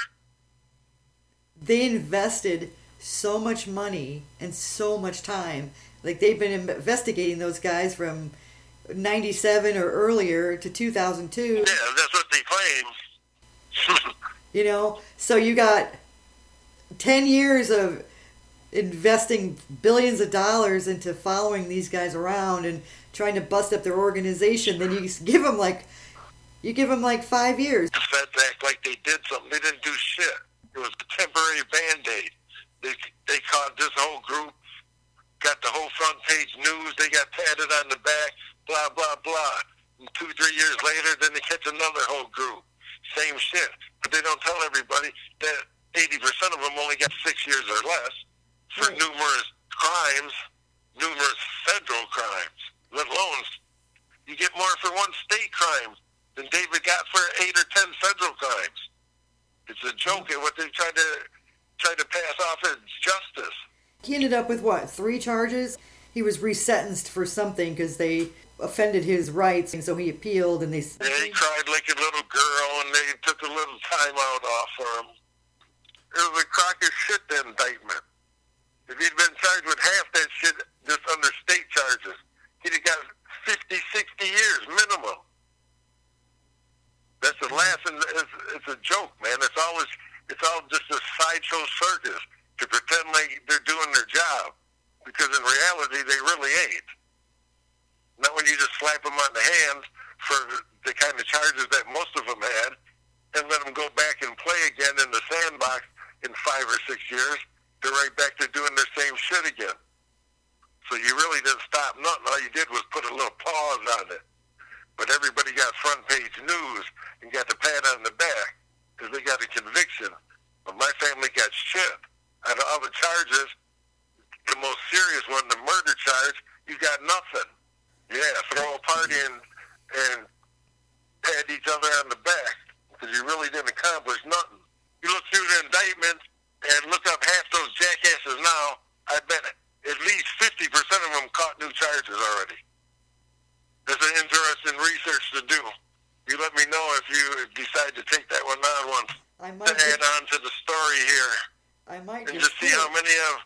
They invested so much money and so much time. Like they've been investigating those guys from 97 or earlier to 2002. Yeah, that's what they claim. you know, so you got 10 years of investing billions of dollars into following these guys around and trying to bust up their organization. Then you give them like, you give them like five years. The feds act like they did something. They didn't do shit. It was a temporary band-aid. They, they caught this whole group, got the whole front page news. They got patted on the back, blah, blah, blah. And two, three years later, then they catch another whole group. Same shit. But they don't tell everybody that 80% of them only got six years or less for Right. numerous crimes, numerous federal crimes, let alone you get more for one state crime than David got for eight or ten federal crimes. It's a joke at what they try to try to pass off as justice. He ended with what, three charges? He was resentenced for something because they offended his rights, and so he appealed, and they. Yeah, he cried like a little girl, and they took a little time out off for him. It was a crock of shit, the indictment. If he'd been charged with half that shit just under state charges, he'd have got 50, 60 years minimum. That's the last, and it's, it's a joke, man. It's always, it's all just a sideshow circus to pretend like they're doing their job, because in reality, they really ain't. Not when you just slap them on the hand for the kind of charges that most of them had, and let them go back and play again in the sandbox in five or six years. They're right back to doing their same shit again. So you really didn't stop nothing. All you did was put a little pause on it. But everybody got front page news and got the pat on the back because they got a conviction. But my family got shit. Out of all the charges, the most serious one, the murder charge, you got nothing. Yeah, throw a party and, and pat each other on the back because you really didn't accomplish nothing. You look through the indictments and look up half those jackasses now, I bet at least 50% of them caught new charges already. That's an interesting research to do. You let me know if you decide to take that one on once I to might. add Just, on to the story here I might and just just see how many of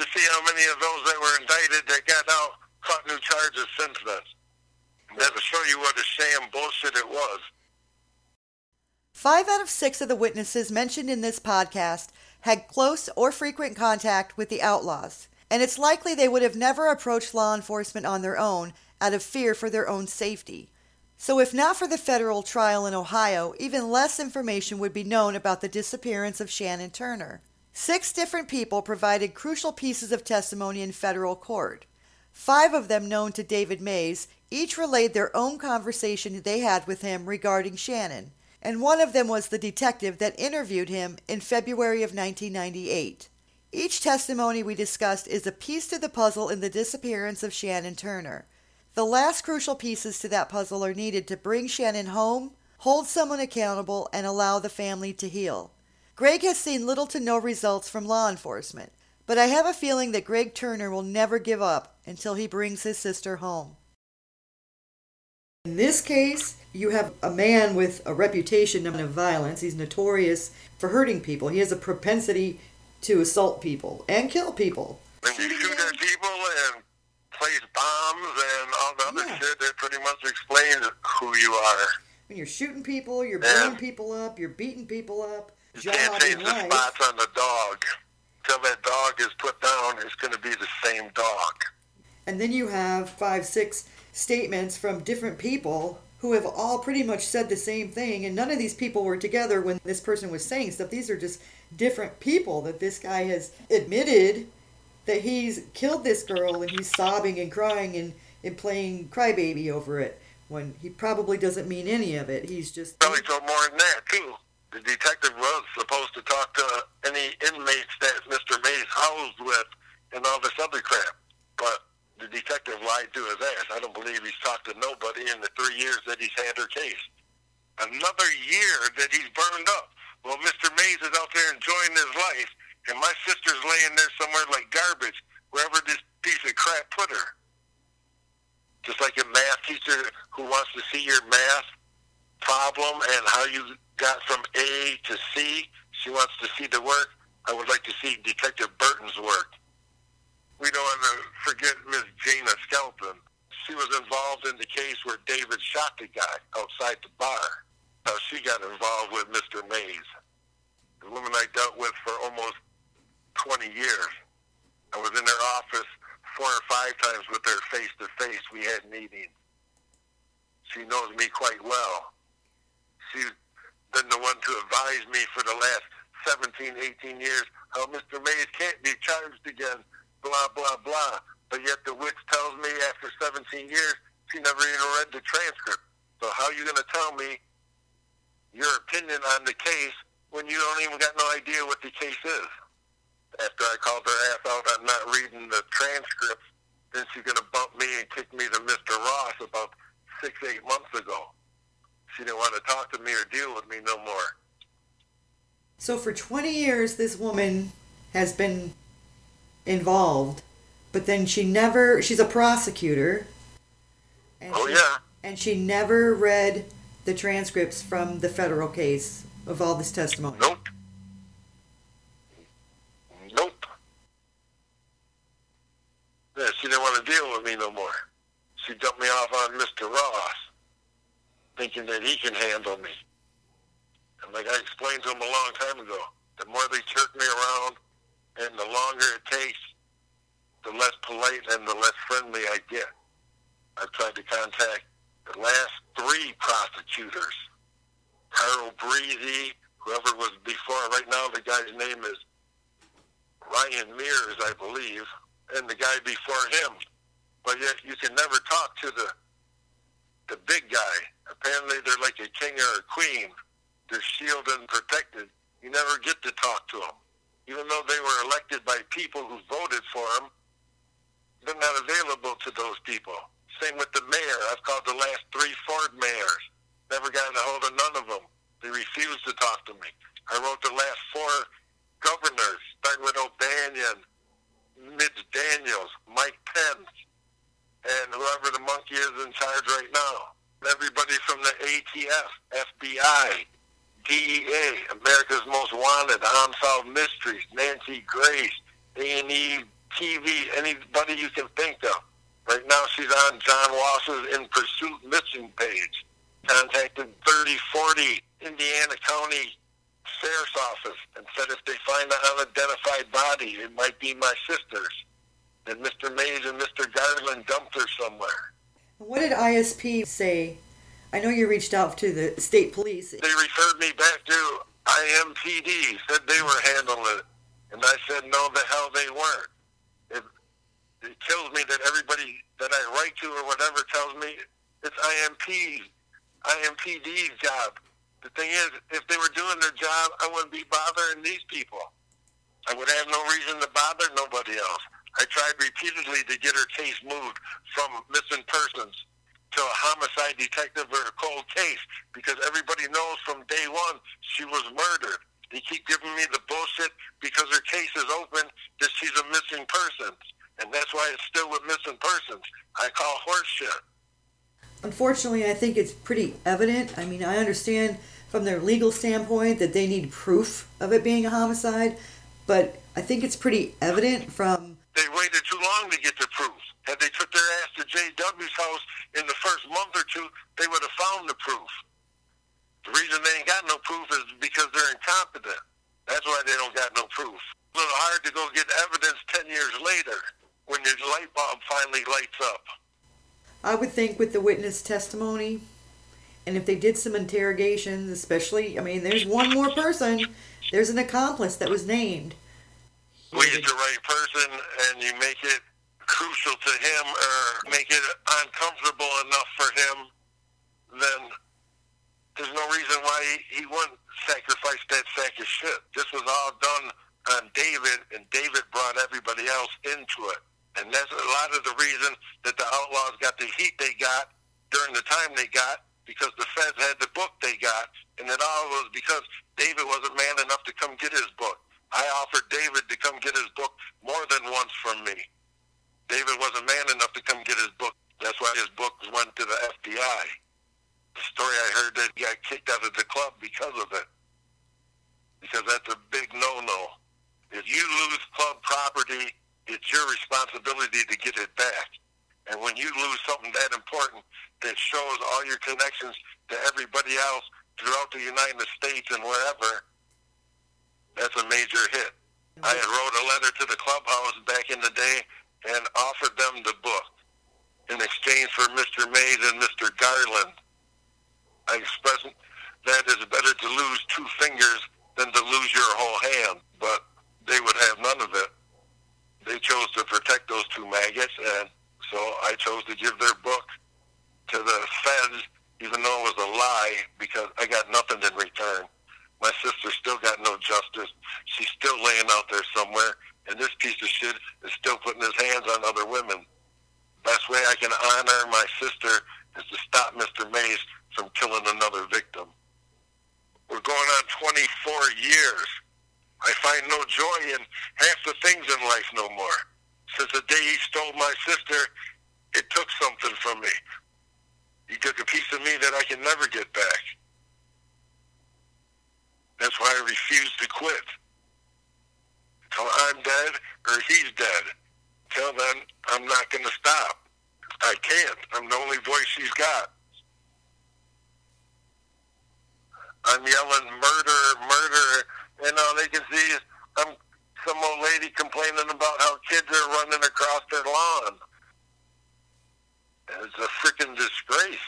to see how many of those that were indicted that got out caught new charges since then. And that'll show you what a sham bullshit it was. Five out of six of the witnesses mentioned in this podcast had close or frequent contact with the outlaws, and it's likely they would have never approached law enforcement on their own out of fear for their own safety. So, if not for the federal trial in Ohio, even less information would be known about the disappearance of Shannon Turner. Six different people provided crucial pieces of testimony in federal court. Five of them known to David Mays each relayed their own conversation they had with him regarding Shannon, and one of them was the detective that interviewed him in February of 1998. Each testimony we discussed is a piece to the puzzle in the disappearance of Shannon Turner. The last crucial pieces to that puzzle are needed to bring Shannon home, hold someone accountable, and allow the family to heal. Greg has seen little to no results from law enforcement, but I have a feeling that Greg Turner will never give up until he brings his sister home. In this case, you have a man with a reputation of violence. He's notorious for hurting people. He has a propensity to assault people and kill people. When you shoot at people and place bombs and all the other Yeah. shit, it pretty much explains who you are. When you're shooting people, you're Yeah. blowing people up, you're beating people up, You can't change the spots on the dog. Till that dog is put down, it's going to be the same dog. And then you have five, six statements from different people who have all pretty much said the same thing. And none of these people were together when this person was saying stuff. These are just different people that this guy has admitted that he's killed this girl and he's sobbing and crying and, and playing crybaby over it when he probably doesn't mean any of it. He's just. Probably told more than that, too. The detective was supposed to talk to any inmates that Mr. Mays housed with and all this other crap. But the detective lied to his ass. I don't believe he's talked to nobody in the three years that he's had her case. Another year that he's burned up. Well, Mr. Mays is out there enjoying his life, and my sister's laying there somewhere like garbage, wherever this piece of crap put her. Just like a math teacher who wants to see your math problem and how you got from A to C. She wants to see the work. I would like to see Detective Burton's work. We don't want to forget Miss Gina Skelton. She was involved in the case where David shot the guy outside the bar. She got involved with Mr. Mays. The woman I dealt with for almost 20 years. I was in their office four or five times with her face to face. We had meetings. She knows me quite well. She's been the one to advise me for the last 17, 18 years how Mr. Mays can't be charged again, blah, blah, blah. But yet the witch tells me after 17 years she never even read the transcript. So how are you going to tell me your opinion on the case when you don't even got no idea what the case is? After I called her ass out on not reading the transcripts, then she's going to bump me and kick me to Mr. Ross about six, eight months ago. She didn't want to talk to me or deal with me no more. So for 20 years, this woman has been involved, but then she never, she's a prosecutor. And Oh, she, yeah. And she never read the transcripts from the federal case of all this testimony. Nope. Nope. Yeah, she didn't want to deal with me no more. She dumped me off on Mr. Ross, thinking that he can handle me. And like I explained to him a long time ago, the more they jerk me around and the longer it takes, the less polite and the less friendly I get. I've tried to contact the last three prosecutors. Carl Brizzi, whoever was before. Right now, the guy's name is Ryan Mears, I believe, and the guy before him. But yet, you can never talk to the the big guy. Apparently, they're like a king or a queen. They're shielded and protected. You never get to talk to them, even though they were elected by people who voted for them. They're not available to those people. Same with the mayor. I've called the last three Ford mayors. Never gotten a hold of none of them. They refused to talk to me. I wrote the last four governors, starting with O'Bannon, Mitch Daniels, Mike Pence, and whoever the monkey is in charge right now. Everybody from the ATF, FBI, DEA, America's Most Wanted, Unsolved Mysteries, Nancy Grace, A&E TV, anybody you can think of. Right now she's on John Walsh's In Pursuit missing page. Contacted 3040 Indiana County Sheriff's Office and said if they find an unidentified body, it might be my sister's. That Mr. Mays and Mr. Garland dumped her somewhere. What did ISP say? I know you reached out to the state police. They referred me back to IMPD, said they were handling it. And I said, no, the hell they weren't. It, it kills me that everybody that I write to or whatever tells me it's IMP, IMPD's job. The thing is, if they were doing their job, I wouldn't be bothering these people. I would have no reason to bother nobody else. I tried repeatedly to get her case moved from missing persons to a homicide detective or a cold case because everybody knows from day one she was murdered. They keep giving me the bullshit because her case is open that she's a missing person. And that's why it's still with missing persons. I call horse shit. Unfortunately, I think it's pretty evident. I mean, I understand from their legal standpoint that they need proof of it being a homicide, but I think it's pretty evident from. They waited too long to get the proof. Had they took their ass to J.W.'s house in the first month or two, they would have found the proof. The reason they ain't got no proof is because they're incompetent. That's why they don't got no proof. It's a little hard to go get evidence 10 years later when your light bulb finally lights up. I would think with the witness testimony, and if they did some interrogations, especially, I mean, there's one more person, there's an accomplice that was named. Weed the right person and you make it crucial to him or make it uncomfortable enough for him, then there's no reason why he, he wouldn't sacrifice that sack of shit. This was all done on David, and David brought everybody else into it. And that's a lot of the reason that the Outlaws got the heat they got during the time they got because the feds had the book they got, and it all was because David wasn't man enough to come get his book. I offered David to come get his book more than once from me. David wasn't man enough to come get his book. That's why his book went to the FBI. The story I heard that he got kicked out of the club because of it. Because that's a big no-no. If you lose club property, it's your responsibility to get it back. And when you lose something that important that shows all your connections to everybody else throughout the United States and wherever, that's a major hit. I had wrote a letter to the clubhouse back in the day and offered them the book in exchange for Mr. Mays and Mr. Garland. I expressed that it's better to lose two fingers than to lose your whole hand, but they would have none of it. They chose to protect those two maggots, and so I chose to give their book to the feds, even though it was a lie, because I got nothing in return. My sister still got no justice. She's still laying out there somewhere, and this piece of shit is still putting his hands on other women. Best way I can honor my sister is to stop Mr. Mays from killing another victim. We're going on 24 years. I find no joy in half the things in life no more. Since the day he stole my sister, it took something from me. He took a piece of me that I can never get back. That's why I refuse to quit. Until I'm dead or he's dead. Until then, I'm not going to stop. I can't. I'm the only voice she's got. I'm yelling murder, murder, and all they can see is I'm some old lady complaining about how kids are running across their lawn. It's a freaking disgrace.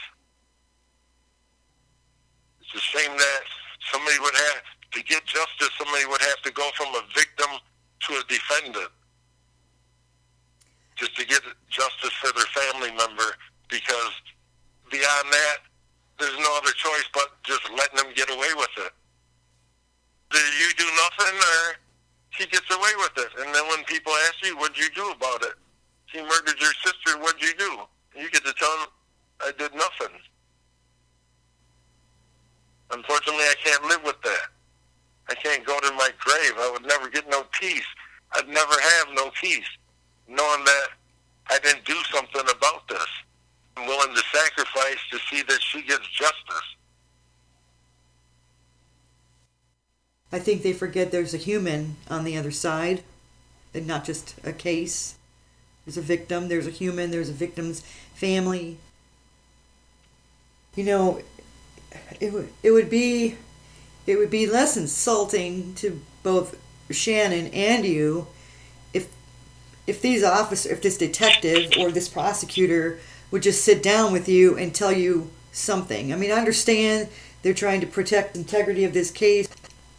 It's a shame that somebody would have to get justice. Somebody would have to go from a victim to a defendant just to get justice for their family member. Because beyond that, there's no other choice but just letting them get away with it. Do you do nothing, or she gets away with it? And then when people ask you, "What'd you do about it?" She murdered your sister. What'd you do? You get to tell them, "I did nothing." Unfortunately, I can't live with that. I can't go to my grave. I would never get no peace. I'd never have no peace, knowing that I didn't do something about this. I'm willing to sacrifice to see that she gets justice. I think they forget there's a human on the other side and not just a case. There's a victim, there's a human, there's a victim's family. You know, it would it would be it would be less insulting to both Shannon and you if these officer if this detective or this prosecutor would just sit down with you and tell you something. I mean, I understand they're trying to protect the integrity of this case.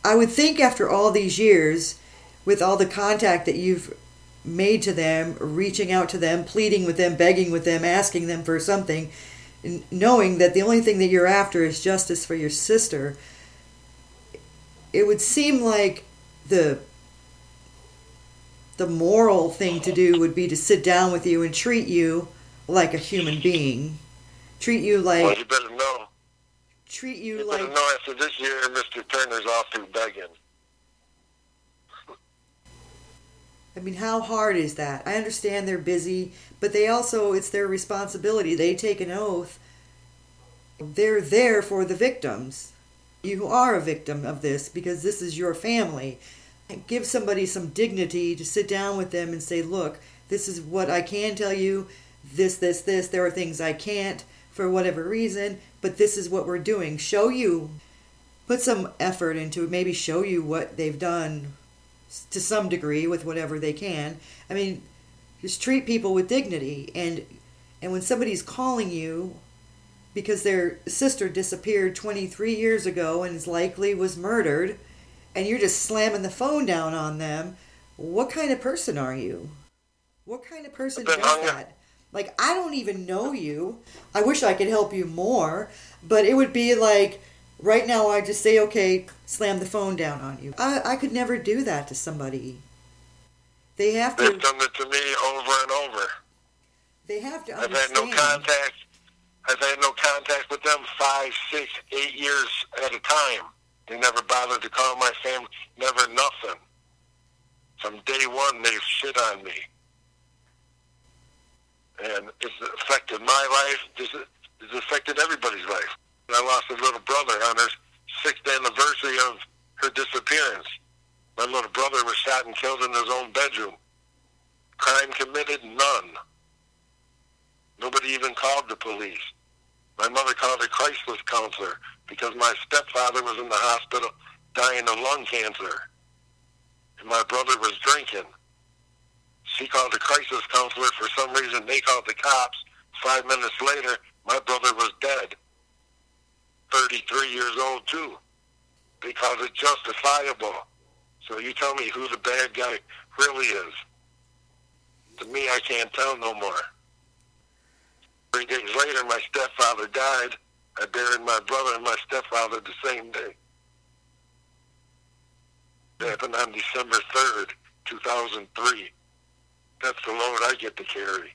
I would think after all these years, with all the contact that you've made to them, reaching out to them, pleading with them, begging with them, asking them for something, knowing that the only thing that you're after is justice for your sister, it would seem like the the moral thing to do would be to sit down with you and treat you like a human being. Treat you like. Well, you better know. Treat you, You like. better know after this year, Mr. Turner's off through begging. I mean, how hard is that? I understand they're busy, but they also, it's their responsibility. They take an oath. They're there for the victims. You are a victim of this because this is your family. Give somebody some dignity to sit down with them and say, look, this is what I can tell you, this, this, this. There are things I can't for whatever reason, but this is what we're doing. Show you, put some effort into it, maybe show you what they've done to some degree with whatever they can. I mean, just treat people with dignity and and when somebody's calling you because their sister disappeared 23 years ago and is likely was murdered and you're just slamming the phone down on them, what kind of person are you? What kind of person does oh, that? Like, I don't even know you. I wish I could help you more, but it would be like, right now, I just say, okay, slam the phone down on you. I, I could never do that to somebody. They have to. They've done it to me over and over. They have to Understand. I've had no contact. I've had no contact with them five, six, eight years at a time. They never bothered to call my family. Never nothing. From day one, they've shit on me and it's affected my life. It's, it's affected everybody's life. I lost a little brother on her sixth anniversary of her disappearance. My little brother was shot and killed in his own bedroom. Crime committed? None. Nobody even called the police. My mother called a crisis counselor because my stepfather was in the hospital dying of lung cancer. And my brother was drinking. She called the crisis counselor. For some reason, they called the cops. Five minutes later, my brother was dead. 33 years old, too. Because it's justifiable. So you tell me who the bad guy really is. To me, I can't tell no more. Three days later, my stepfather died. I buried my brother and my stepfather the same day. It happened on December 3rd, 2003. That's the load I get to carry.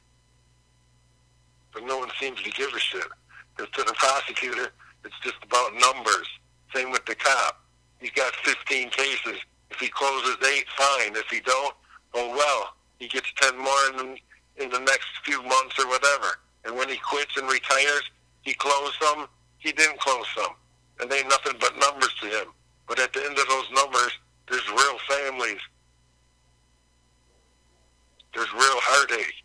But no one seems to give a shit. Because to the prosecutor, it's just about numbers. Same with the cop. He's got 15 cases. If he closes eight, fine. If he don't, oh well. He gets 10 more in the, in the next few months or whatever. And when he quits and retires, he closed some, he didn't close some. And they nothing but numbers to him. But at the end of those numbers, there's real families there's real heartache.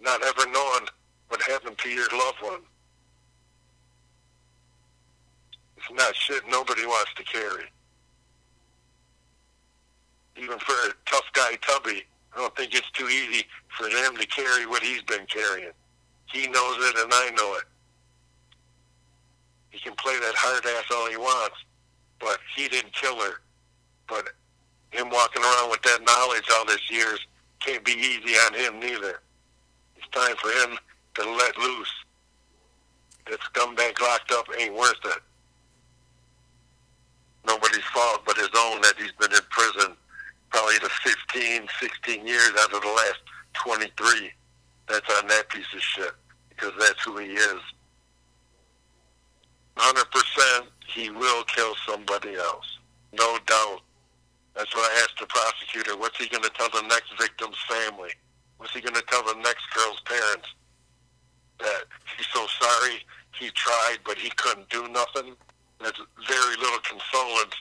Not ever knowing what happened to your loved one. It's not shit nobody wants to carry. Even for a tough guy Tubby, I don't think it's too easy for them to carry what he's been carrying. He knows it and I know it. He can play that hard ass all he wants, but he didn't kill her. But him walking around with that knowledge all these years can't be easy on him neither. It's time for him to let loose. That scumbag locked up ain't worth it. Nobody's fault but his own that he's been in prison probably the 15, 16 years out of the last 23. That's on that piece of shit because that's who he is. 100% he will kill somebody else. No doubt. That's what I asked the prosecutor. What's he going to tell the next victim's family? What's he going to tell the next girl's parents? That he's so sorry he tried, but he couldn't do nothing. That's very little consolence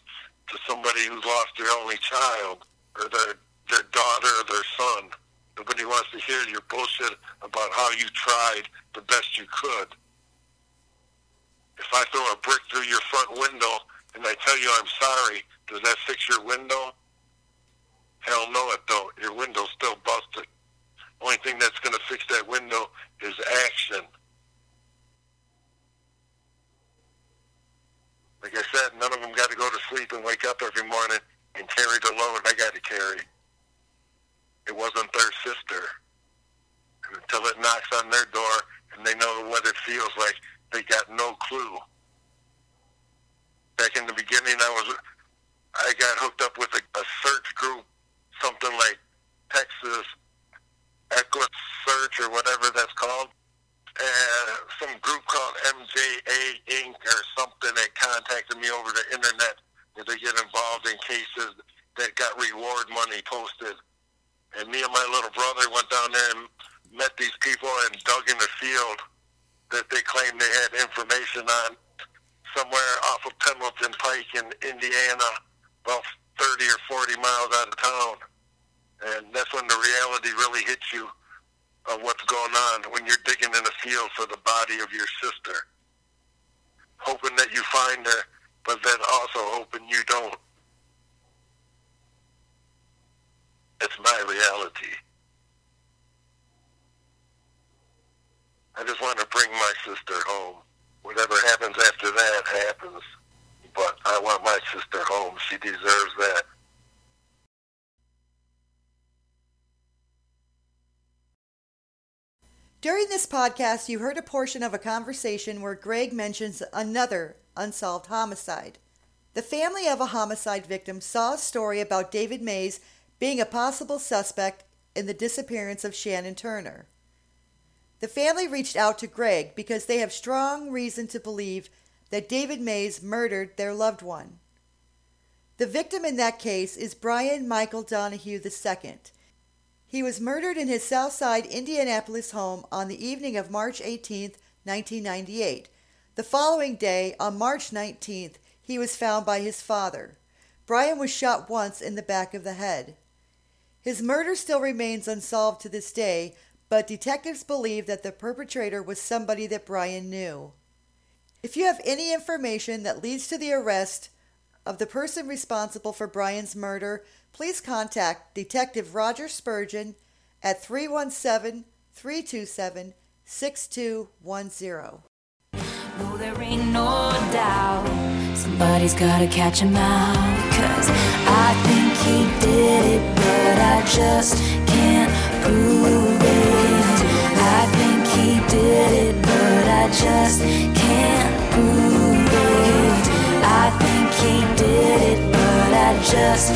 to somebody who's lost their only child or their their daughter or their son. Nobody wants to hear your bullshit about how you tried the best you could. If I throw a brick through your front window and I tell you I'm sorry, does that fix your window? Hell no, it don't. Your window's still busted. Only thing that's going to fix that window is action. Like I said, none of them got to go to sleep and wake up every morning and carry the load I got to carry. It wasn't their sister. And until it knocks on their door and they know what it feels like, they got no clue back in the beginning, I was I got hooked up with a, a search group, something like Texas Echo Search or whatever that's called. And some group called MJA Inc. or something that contacted me over the internet they get involved in cases that got reward money posted. Me and my little brother went down there and met these people and dug in the field that they claimed they had information on somewhere off of Pendleton Pike in Indiana, about 30 or 40 miles out of town. And that's when the reality really hits you of what's going on when you're digging in a field for the body of your sister. Hoping that you find her, but then also hoping you don't. It's my reality. I just want to bring my sister home. Whatever happens after that happens. But I want my sister home. She deserves that. During this podcast, you heard a portion of a conversation where Greg mentions another unsolved homicide. The family of a homicide victim saw a story about David Mays being a possible suspect in the disappearance of Shannon Turner. The family reached out to Greg because they have strong reason to believe that David Mays murdered their loved one. The victim in that case is Brian Michael Donahue II. He was murdered in his Southside Indianapolis home on the evening of March 18, 1998. The following day, on March 19th, he was found by his father. Brian was shot once in the back of the head. His murder still remains unsolved to this day, but detectives believe that the perpetrator was somebody that Brian knew. If you have any information that leads to the arrest of the person responsible for Brian's murder, please contact Detective Roger Spurgeon at 317 327 6210. No, there ain't no doubt somebody's gotta catch him out. Cause I think he did it, I just can't prove it. I think he did it, but I just can't prove it. I think he did it, but I just